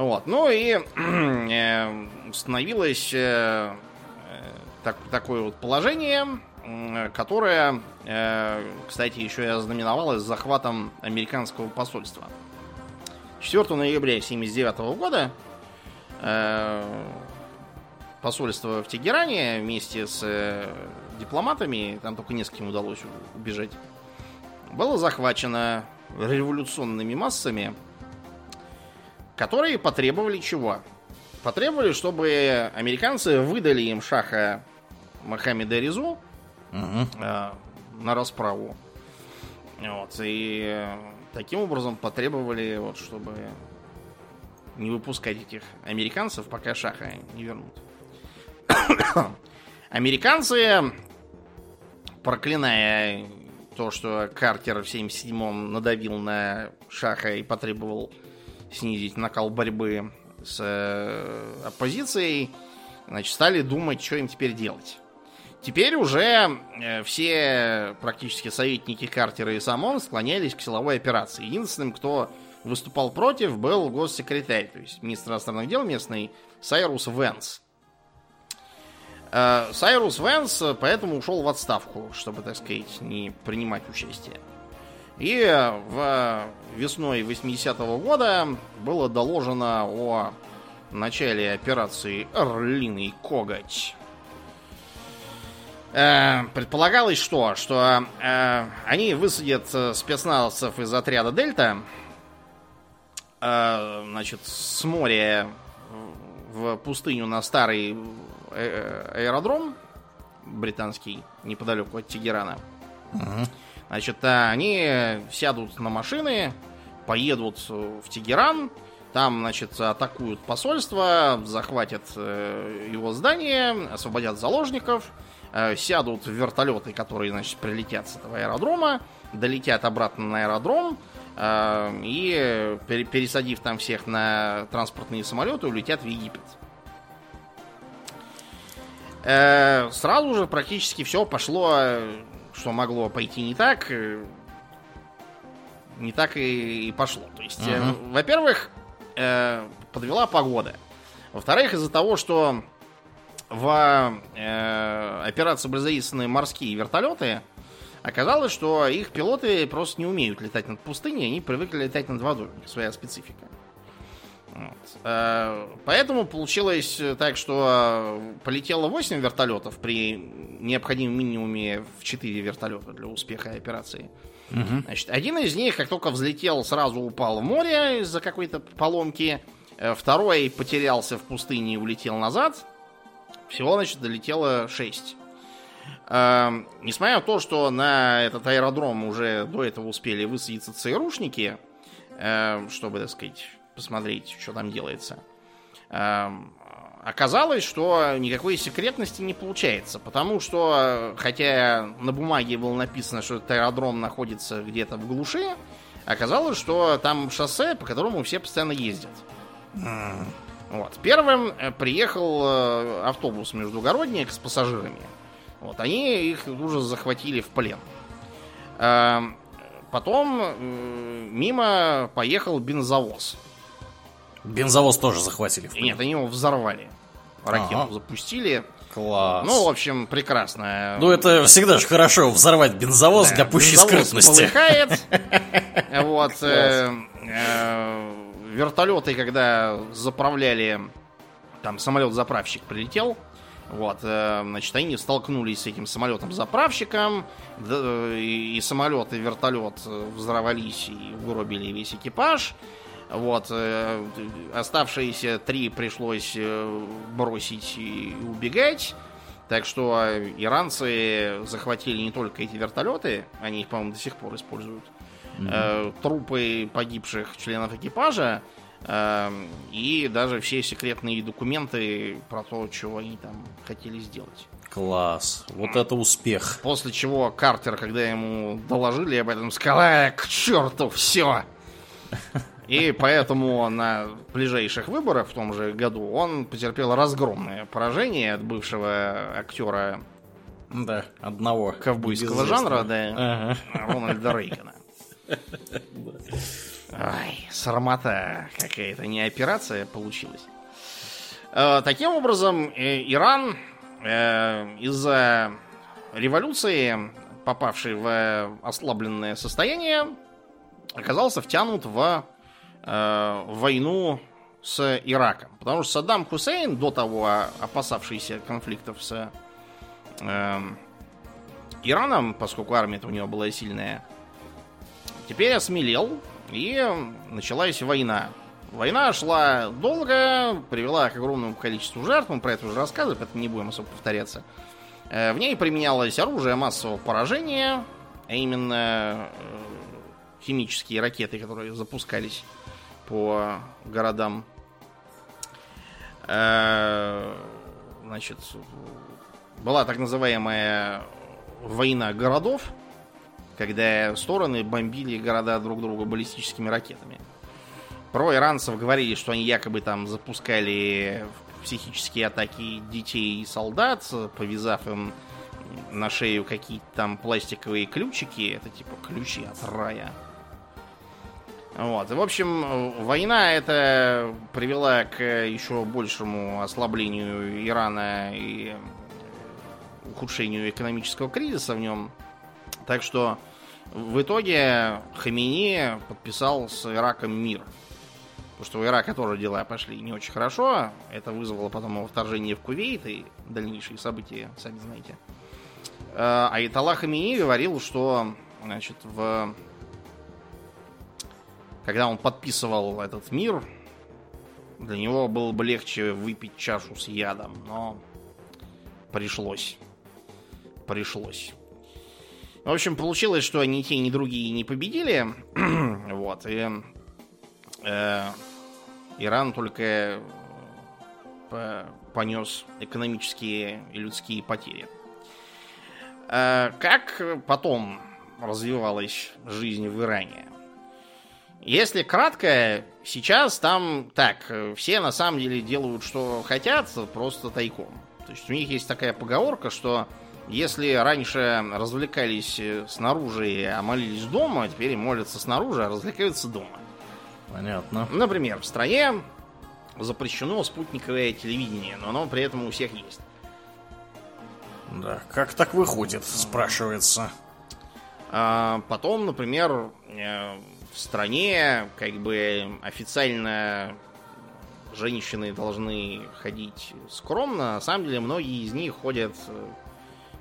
Вот, ну и э, установилось э, так, такое вот положение, которое, э, кстати, еще и ознаменовалось захватом американского посольства. 4 ноября 1979 года э, посольство в Тегеране вместе с э, дипломатами, там только нескольким удалось убежать, было захвачено революционными массами, которые потребовали чего? Потребовали, чтобы американцы выдали им шаха Мохаммеда Резу угу. э, на расправу. Вот, и э, Таким образом потребовали, вот, чтобы не выпускать этих американцев, пока Шаха не вернут. Американцы, проклиная то, что Картер в 77-м надавил на Шаха и потребовал снизить накал борьбы с э, оппозицией, значит, стали думать, что им теперь делать. Теперь уже э, все практически советники Картера и Самон склонялись к силовой операции. Единственным, кто выступал против, был госсекретарь, то есть министр иностранных дел местный Сайрус Венс. Э, Сайрус Венс поэтому ушел в отставку, чтобы, так сказать, не принимать участие. И в весной 80-го года было доложено о начале операции «Орлиный коготь». Э, предполагалось что? Что э, они высадят э, спецназовцев из отряда Дельта, э, значит, с моря в пустыню на старый э, аэродром британский, неподалеку от Тегерана. Угу. Значит, они сядут на машины, поедут в Тегеран, там, значит, атакуют посольство, захватят э, его здание, освободят заложников – Э, сядут в вертолеты, которые, значит, прилетят с этого аэродрома, долетят обратно на аэродром, э, и пересадив там всех на транспортные самолеты, улетят в Египет. Сразу же практически все пошло, что могло пойти не так, не так и, пошло. То есть, uh-huh. во-первых, подвела погода. Во-вторых, из-за того, что в э, операцию были задействованы морские вертолеты, Оказалось, что их пилоты просто не умеют летать над пустыней, они привыкли летать над водой. Своя специфика. Вот. Э, Поэтому получилось так, что полетело 8 вертолетов при необходимом минимуме в 4 вертолета для успеха операции. Значит, один из них, как только взлетел, сразу упал в море из-за какой-то поломки. Э, Второй потерялся в пустыне и улетел назад. Всего, значит, долетело 6. Эм, несмотря на то, что на этот аэродром уже до этого успели высадиться ЦРУшники, э, чтобы, так сказать, посмотреть, что там делается, эм, оказалось, что никакой секретности не получается. Потому что, хотя на бумаге было написано, что этот аэродром находится где-то в глуши, оказалось, что там шоссе, по которому все постоянно ездят. Вот. Первым э, приехал э, автобус междугородник с пассажирами. Вот. Они их уже захватили в плен. Эм, Потом э, мимо поехал бензовоз. Бензовоз тоже захватили. в. Нет, они его взорвали. Ракету Ага. запустили. Класс. Ну, в общем, прекрасно. Ну, это всегда же хорошо взорвать бензовоз Да, для пущей бензовоз скрытности. полыхает. Вот. э, э, Вертолеты, когда заправляли, там самолет-заправщик прилетел, вот, э, значит, они столкнулись с этим самолетом-заправщиком, и, самолет, и вертолет взорвались и угробили весь экипаж. Вот, э, оставшиеся три пришлось э, бросить и убегать. Так что э, иранцы захватили не только эти вертолеты, они их, по-моему, до сих пор используют, э, трупы погибших членов экипажа и даже все секретные документы про то, чего они там хотели сделать. Класс. Вот это успех. После чего Картер, когда ему доложили об этом, сказал, «Э, к черту, все. И поэтому на ближайших выборах в том же году он потерпел разгромное поражение от бывшего актера Да, одного. ковбойского жанра, да, Ага. Рональда Рейгана. Ай, срамота какая-то, не операция получилась. Э, Таким образом, э, Иран э, из-за революции, попавший в ослабленное состояние, оказался втянут в э, войну с Ираком. Потому что Саддам Хусейн, до того опасавшийся конфликтов с эм, Ираном, поскольку армия у него была сильная, теперь осмелел, и началась война. Война шла долго, привела к огромному количеству жертв, мы про это уже рассказывали, поэтому не будем особо повторяться. Э, В ней применялось оружие массового поражения, а именно э, химические ракеты, которые запускались по городам. Э, Значит, была так называемая война городов, когда стороны бомбили города друг друга баллистическими ракетами. Про иранцев говорили, что они якобы там запускали психические атаки детей и солдат, повязав им на шею какие-то там пластиковые ключики. Это типа ключи от рая. Вот. И, в общем, война эта привела к еще большему ослаблению Ирана и ухудшению экономического кризиса в нем. Так что в итоге Хамини подписал с Ираком мир. Потому что у Ирака тоже дела пошли не очень хорошо. Это вызвало потом его вторжение в Кувейт и дальнейшие события, сами знаете. А Итала Хамини говорил, что значит, в... когда он подписывал этот мир, для него было бы легче выпить чашу с ядом, но пришлось. Пришлось. В общем, получилось, что ни те, ни другие не победили. вот. И э, Иран только э, понес экономические и людские потери. Э, как потом развивалась жизнь в Иране? Если кратко, сейчас там так, э, все на самом деле делают, что хотят, просто тайком. То есть у них есть такая поговорка, что если раньше развлекались э, снаружи, а молились дома, теперь молятся снаружи, а развлекаются дома. Понятно. Например, в стране запрещено спутниковое телевидение, но оно при этом у всех есть. Да, как так выходит, спрашивается. А потом, например, э, в стране как бы официально женщины должны ходить скромно. На самом деле многие из них ходят, э,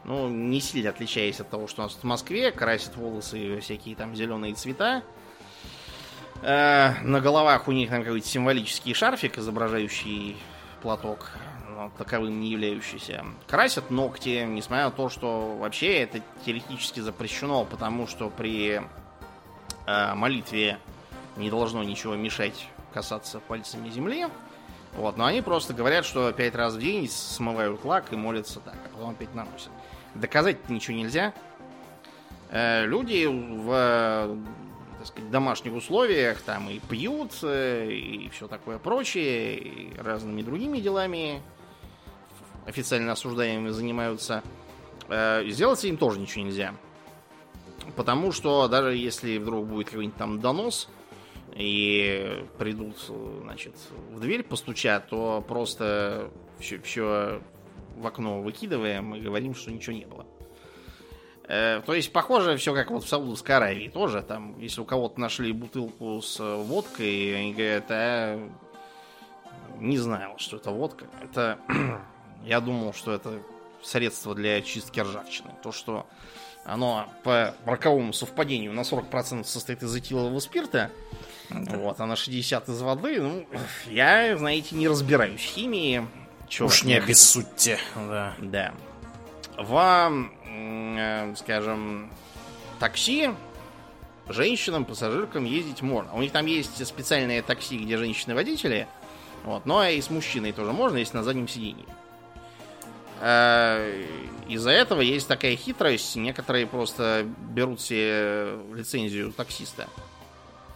ну, не сильно отличаясь от того, что у нас в Москве, красят волосы во всякие там зеленые цвета. Э, на головах у них там какой-то символический шарфик, изображающий платок, но таковым не являющийся. Красят ногти, несмотря на то, что вообще это теоретически запрещено, потому что при э, молитве не должно ничего мешать касаться пальцами земли. Вот, но они просто говорят, что пять раз в день смывают лак и молятся так, а потом опять наносят. Доказать ничего нельзя. Э, люди в так сказать, домашних условиях там и пьют, э, и все такое прочее, и разными другими делами официально осуждаемыми занимаются. Сделать им тоже ничего нельзя. Потому что даже если вдруг будет какой-нибудь там донос, и придут, значит, в дверь постучат, то просто все, все в окно выкидываем и говорим, что ничего не было. Э, то есть, похоже, все как вот в Саудовской Аравии тоже. Там, если у кого-то нашли бутылку с водкой, они говорят, а не знал, что это водка. Это я думал, что это средство для чистки ржавчины. То, что оно по роковому совпадению на 40% состоит из этилового спирта, да. Вот, а на 60 из воды, ну, я, знаете, не разбираюсь в химии. Чего Уж не обессудьте. Да. Да. Вам, э, скажем, такси женщинам, пассажиркам ездить можно. У них там есть специальные такси, где женщины-водители, вот, но и с мужчиной тоже можно, если на заднем сиденье. Э, из-за этого есть такая хитрость. Некоторые просто берут себе лицензию таксиста.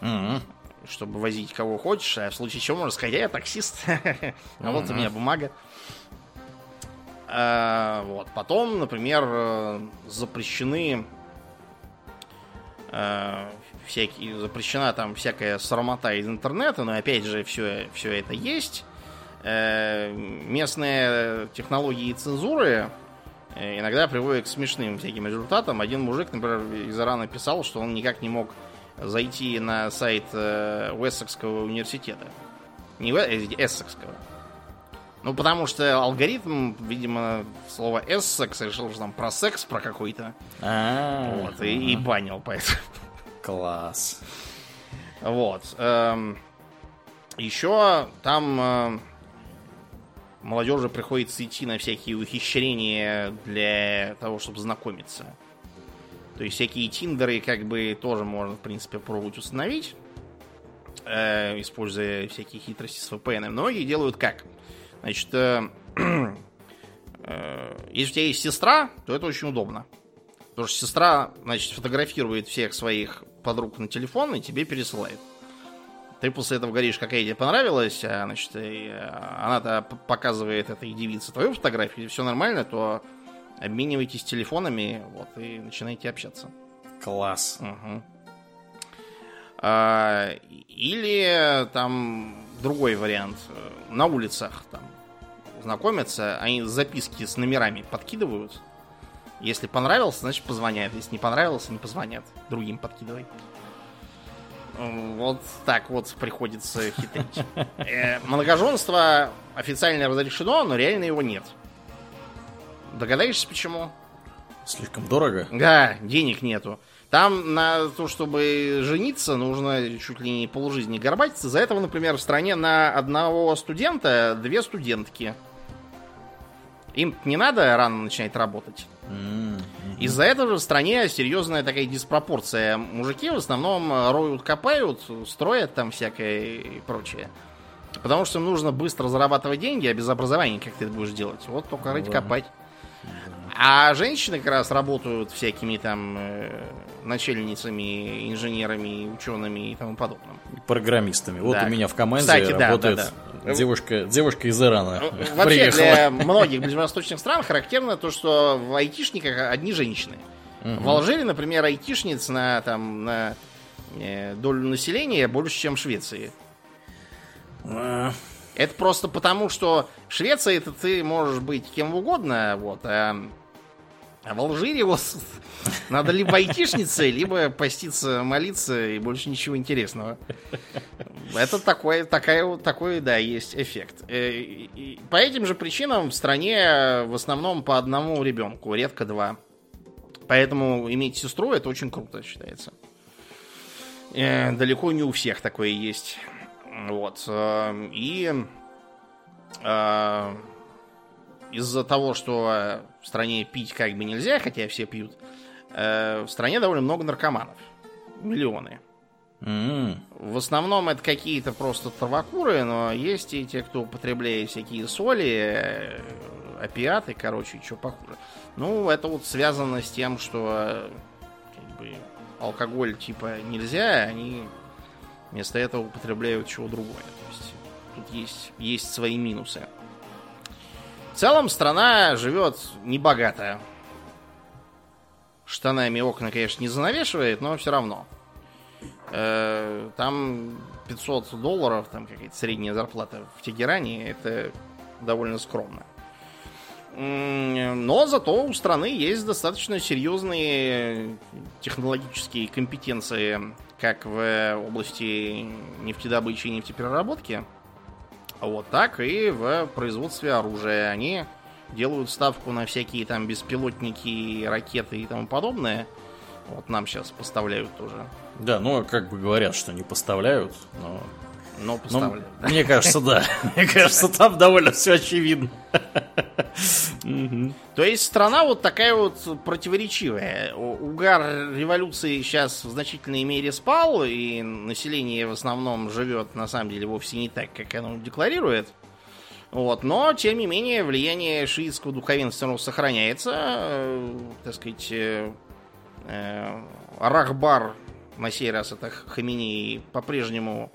Mm-hmm чтобы возить кого хочешь, а в случае чего можно сказать, я таксист, а вот у меня бумага. А, вот. Потом, например, э, запрещены всякие, запрещена там всякая срамота из интернета, но опять же все, все это есть. Э, местные технологии цензуры иногда приводят к смешным всяким результатам. Один мужик, например, из Ирана писал, что он никак не мог зайти на сайт э, Уэссекского университета. Не э, Эссекского. Ну, потому что алгоритм, видимо, слово Эссекс решил, что там про секс, про какой-то. А, вот, и, и банил поэтому. Класс. Вот. Эм, еще там э, молодежи приходится идти на всякие ухищрения для того, чтобы знакомиться. То есть всякие тиндеры как бы тоже можно, в принципе, пробовать установить, э, используя всякие хитрости с VPN. Многие делают как? Значит, э, э, если у тебя есть сестра, то это очень удобно. Потому что сестра, значит, фотографирует всех своих подруг на телефон и тебе пересылает. Ты после этого говоришь, какая тебе понравилась, а, значит, э, она-то показывает этой девице твою фотографию, и все нормально, то обменивайтесь телефонами, вот, и начинаете общаться. Класс. Угу. А, или там другой вариант. На улицах там знакомятся, они записки с номерами подкидывают. Если понравился, значит позвонят. Если не понравился, не позвонят. Другим подкидывай. Вот так вот приходится хитрить. Э, многоженство официально разрешено, но реально его нет. Догадаешься, почему? Слишком дорого? Да, денег нету. Там на то, чтобы жениться, нужно чуть ли не полжизни горбатиться. За этого, например, в стране на одного студента две студентки. Им не надо рано начинать работать. Mm-hmm. Из-за этого в стране серьезная такая диспропорция. Мужики в основном роют, копают, строят там всякое и прочее. Потому что им нужно быстро зарабатывать деньги, а без образования как ты это будешь делать? Вот только рыть, копать. А женщины как раз работают всякими там э, начальницами, инженерами, учеными и тому подобным. Программистами. Вот да. у меня в команде Кстати, работает да, да, да. Девушка, девушка из Ирана. Ну, вообще приехала. для многих ближневосточных стран характерно то, что в айтишниках одни женщины. Угу. В Алжире, например, айтишниц на, там, на э, долю населения больше, чем в Швеции. А... Это просто потому, что в Швеции это ты можешь быть кем угодно, вот, а а в Алжире вот Надо либо айтишницей, либо поститься, молиться и больше ничего интересного. Это такой, такая, такой, да, есть эффект. Э, и по этим же причинам в стране в основном по одному ребенку, редко два. Поэтому иметь сестру это очень круто считается. Э, далеко не у всех такое есть. Вот. Э, и из-за того, что в стране пить как бы нельзя, хотя все пьют, э, в стране довольно много наркоманов. Миллионы. Mm. В основном это какие-то просто травокуры, но есть и те, кто употребляет всякие соли, э, опиаты, короче, что похуже. Ну, это вот связано с тем, что как бы, алкоголь типа нельзя, они вместо этого употребляют чего другое. То есть тут есть, есть свои минусы. В целом страна живет небогато. Штанами окна, конечно, не занавешивает, но все равно. Э, там 500 долларов, там какая-то средняя зарплата в Тегеране, это довольно скромно. Но зато у страны есть достаточно серьезные технологические компетенции как в области нефтедобычи и нефтепереработки, вот так и в производстве оружия. Они делают ставку на всякие там беспилотники, ракеты и тому подобное. Вот нам сейчас поставляют тоже. Да, ну как бы говорят, что не поставляют, но но поставляют. Но, Мне кажется, да. Мне кажется, там довольно все очевидно. То есть страна вот такая вот противоречивая. Угар революции сейчас в значительной мере спал, и население в основном живет на самом деле вовсе не так, как оно декларирует. Вот, но, тем не менее, влияние шиитского духовенства сохраняется. Э, так сказать, э, э, Рахбар, на сей раз это Хамини, по-прежнему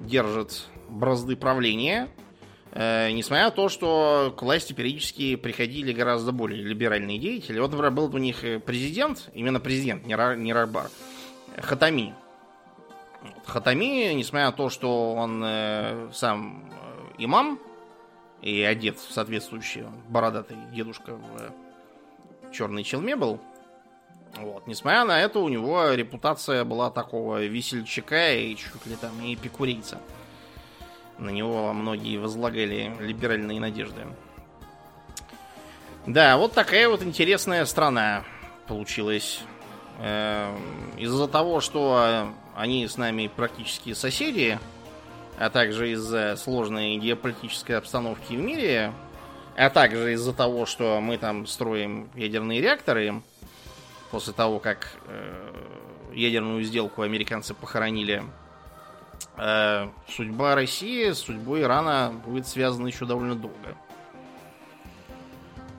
держит бразды правления, э, несмотря на то, что к власти периодически приходили гораздо более либеральные деятели. Вот, например, был у них э, президент, именно президент, не, Ра, не Рабар, Хатами. Хатами, несмотря на то, что он э, сам э, имам и одет в соответствующий бородатый дедушка в черной челме был, вот. Несмотря на это, у него репутация была такого весельчака и чуть ли там и эпикурейца. На него многие возлагали либеральные надежды. Да, вот такая вот интересная страна получилась. Эм, из-за того, что они с нами практически соседи, а также из-за сложной геополитической обстановки в мире, а также из-за того, что мы там строим ядерные реакторы, после того, как э, ядерную сделку американцы похоронили, э, судьба России с судьбой Ирана будет связана еще довольно долго.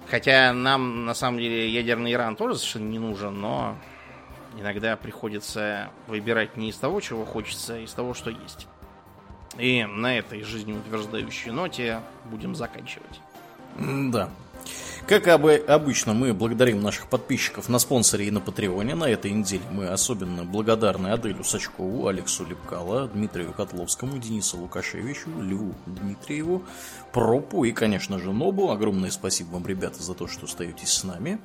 Хотя нам, на самом деле, ядерный Иран тоже совершенно не нужен, но иногда приходится выбирать не из того, чего хочется, а из того, что есть. И на этой жизнеутверждающей ноте будем заканчивать. Да. Как обычно, мы благодарим наших подписчиков на спонсоре и на Патреоне. На этой неделе мы особенно благодарны Аделю Сачкову, Алексу Лепкало, Дмитрию Котловскому, Денису Лукашевичу, Льву Дмитриеву, Пропу и, конечно же, Нобу. Огромное спасибо вам, ребята, за то, что остаетесь с нами.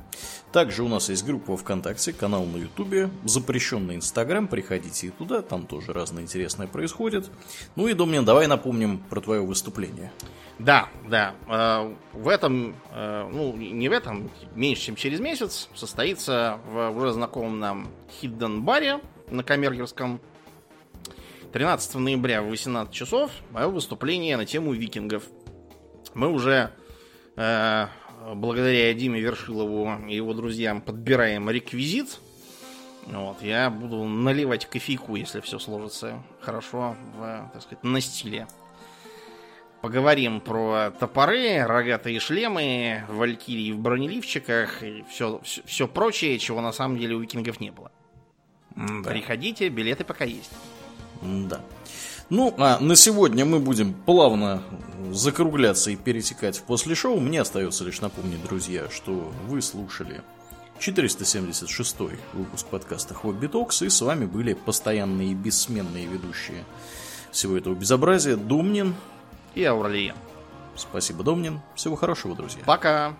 Также у нас есть группа ВКонтакте, канал на Ютубе, запрещенный Инстаграм. Приходите и туда, там тоже разное интересное происходит. Ну и, Домнин, давай напомним про твое выступление. Да, да. Э, в этом, э, ну, не в этом, меньше, чем через месяц, состоится в уже знакомом нам Хидден баре на Камергерском 13 ноября в 18 часов мое выступление на тему викингов. Мы уже э, благодаря Диме Вершилову и его друзьям подбираем реквизит. Вот, я буду наливать кофейку, если все сложится хорошо в, так сказать, на стиле. Поговорим про топоры, рогатые шлемы, валькирии в бронеливчиках и все, все, все прочее, чего на самом деле у викингов не было. Да. Приходите, билеты пока есть. Да. Ну, а на сегодня мы будем плавно закругляться и перетекать в после шоу. Мне остается лишь напомнить, друзья, что вы слушали 476 выпуск подкаста Хобби Токс, и с вами были постоянные и бессменные ведущие всего этого безобразия Думнин, и Аурлиен. Спасибо, Домнин. Всего хорошего, друзья. Пока.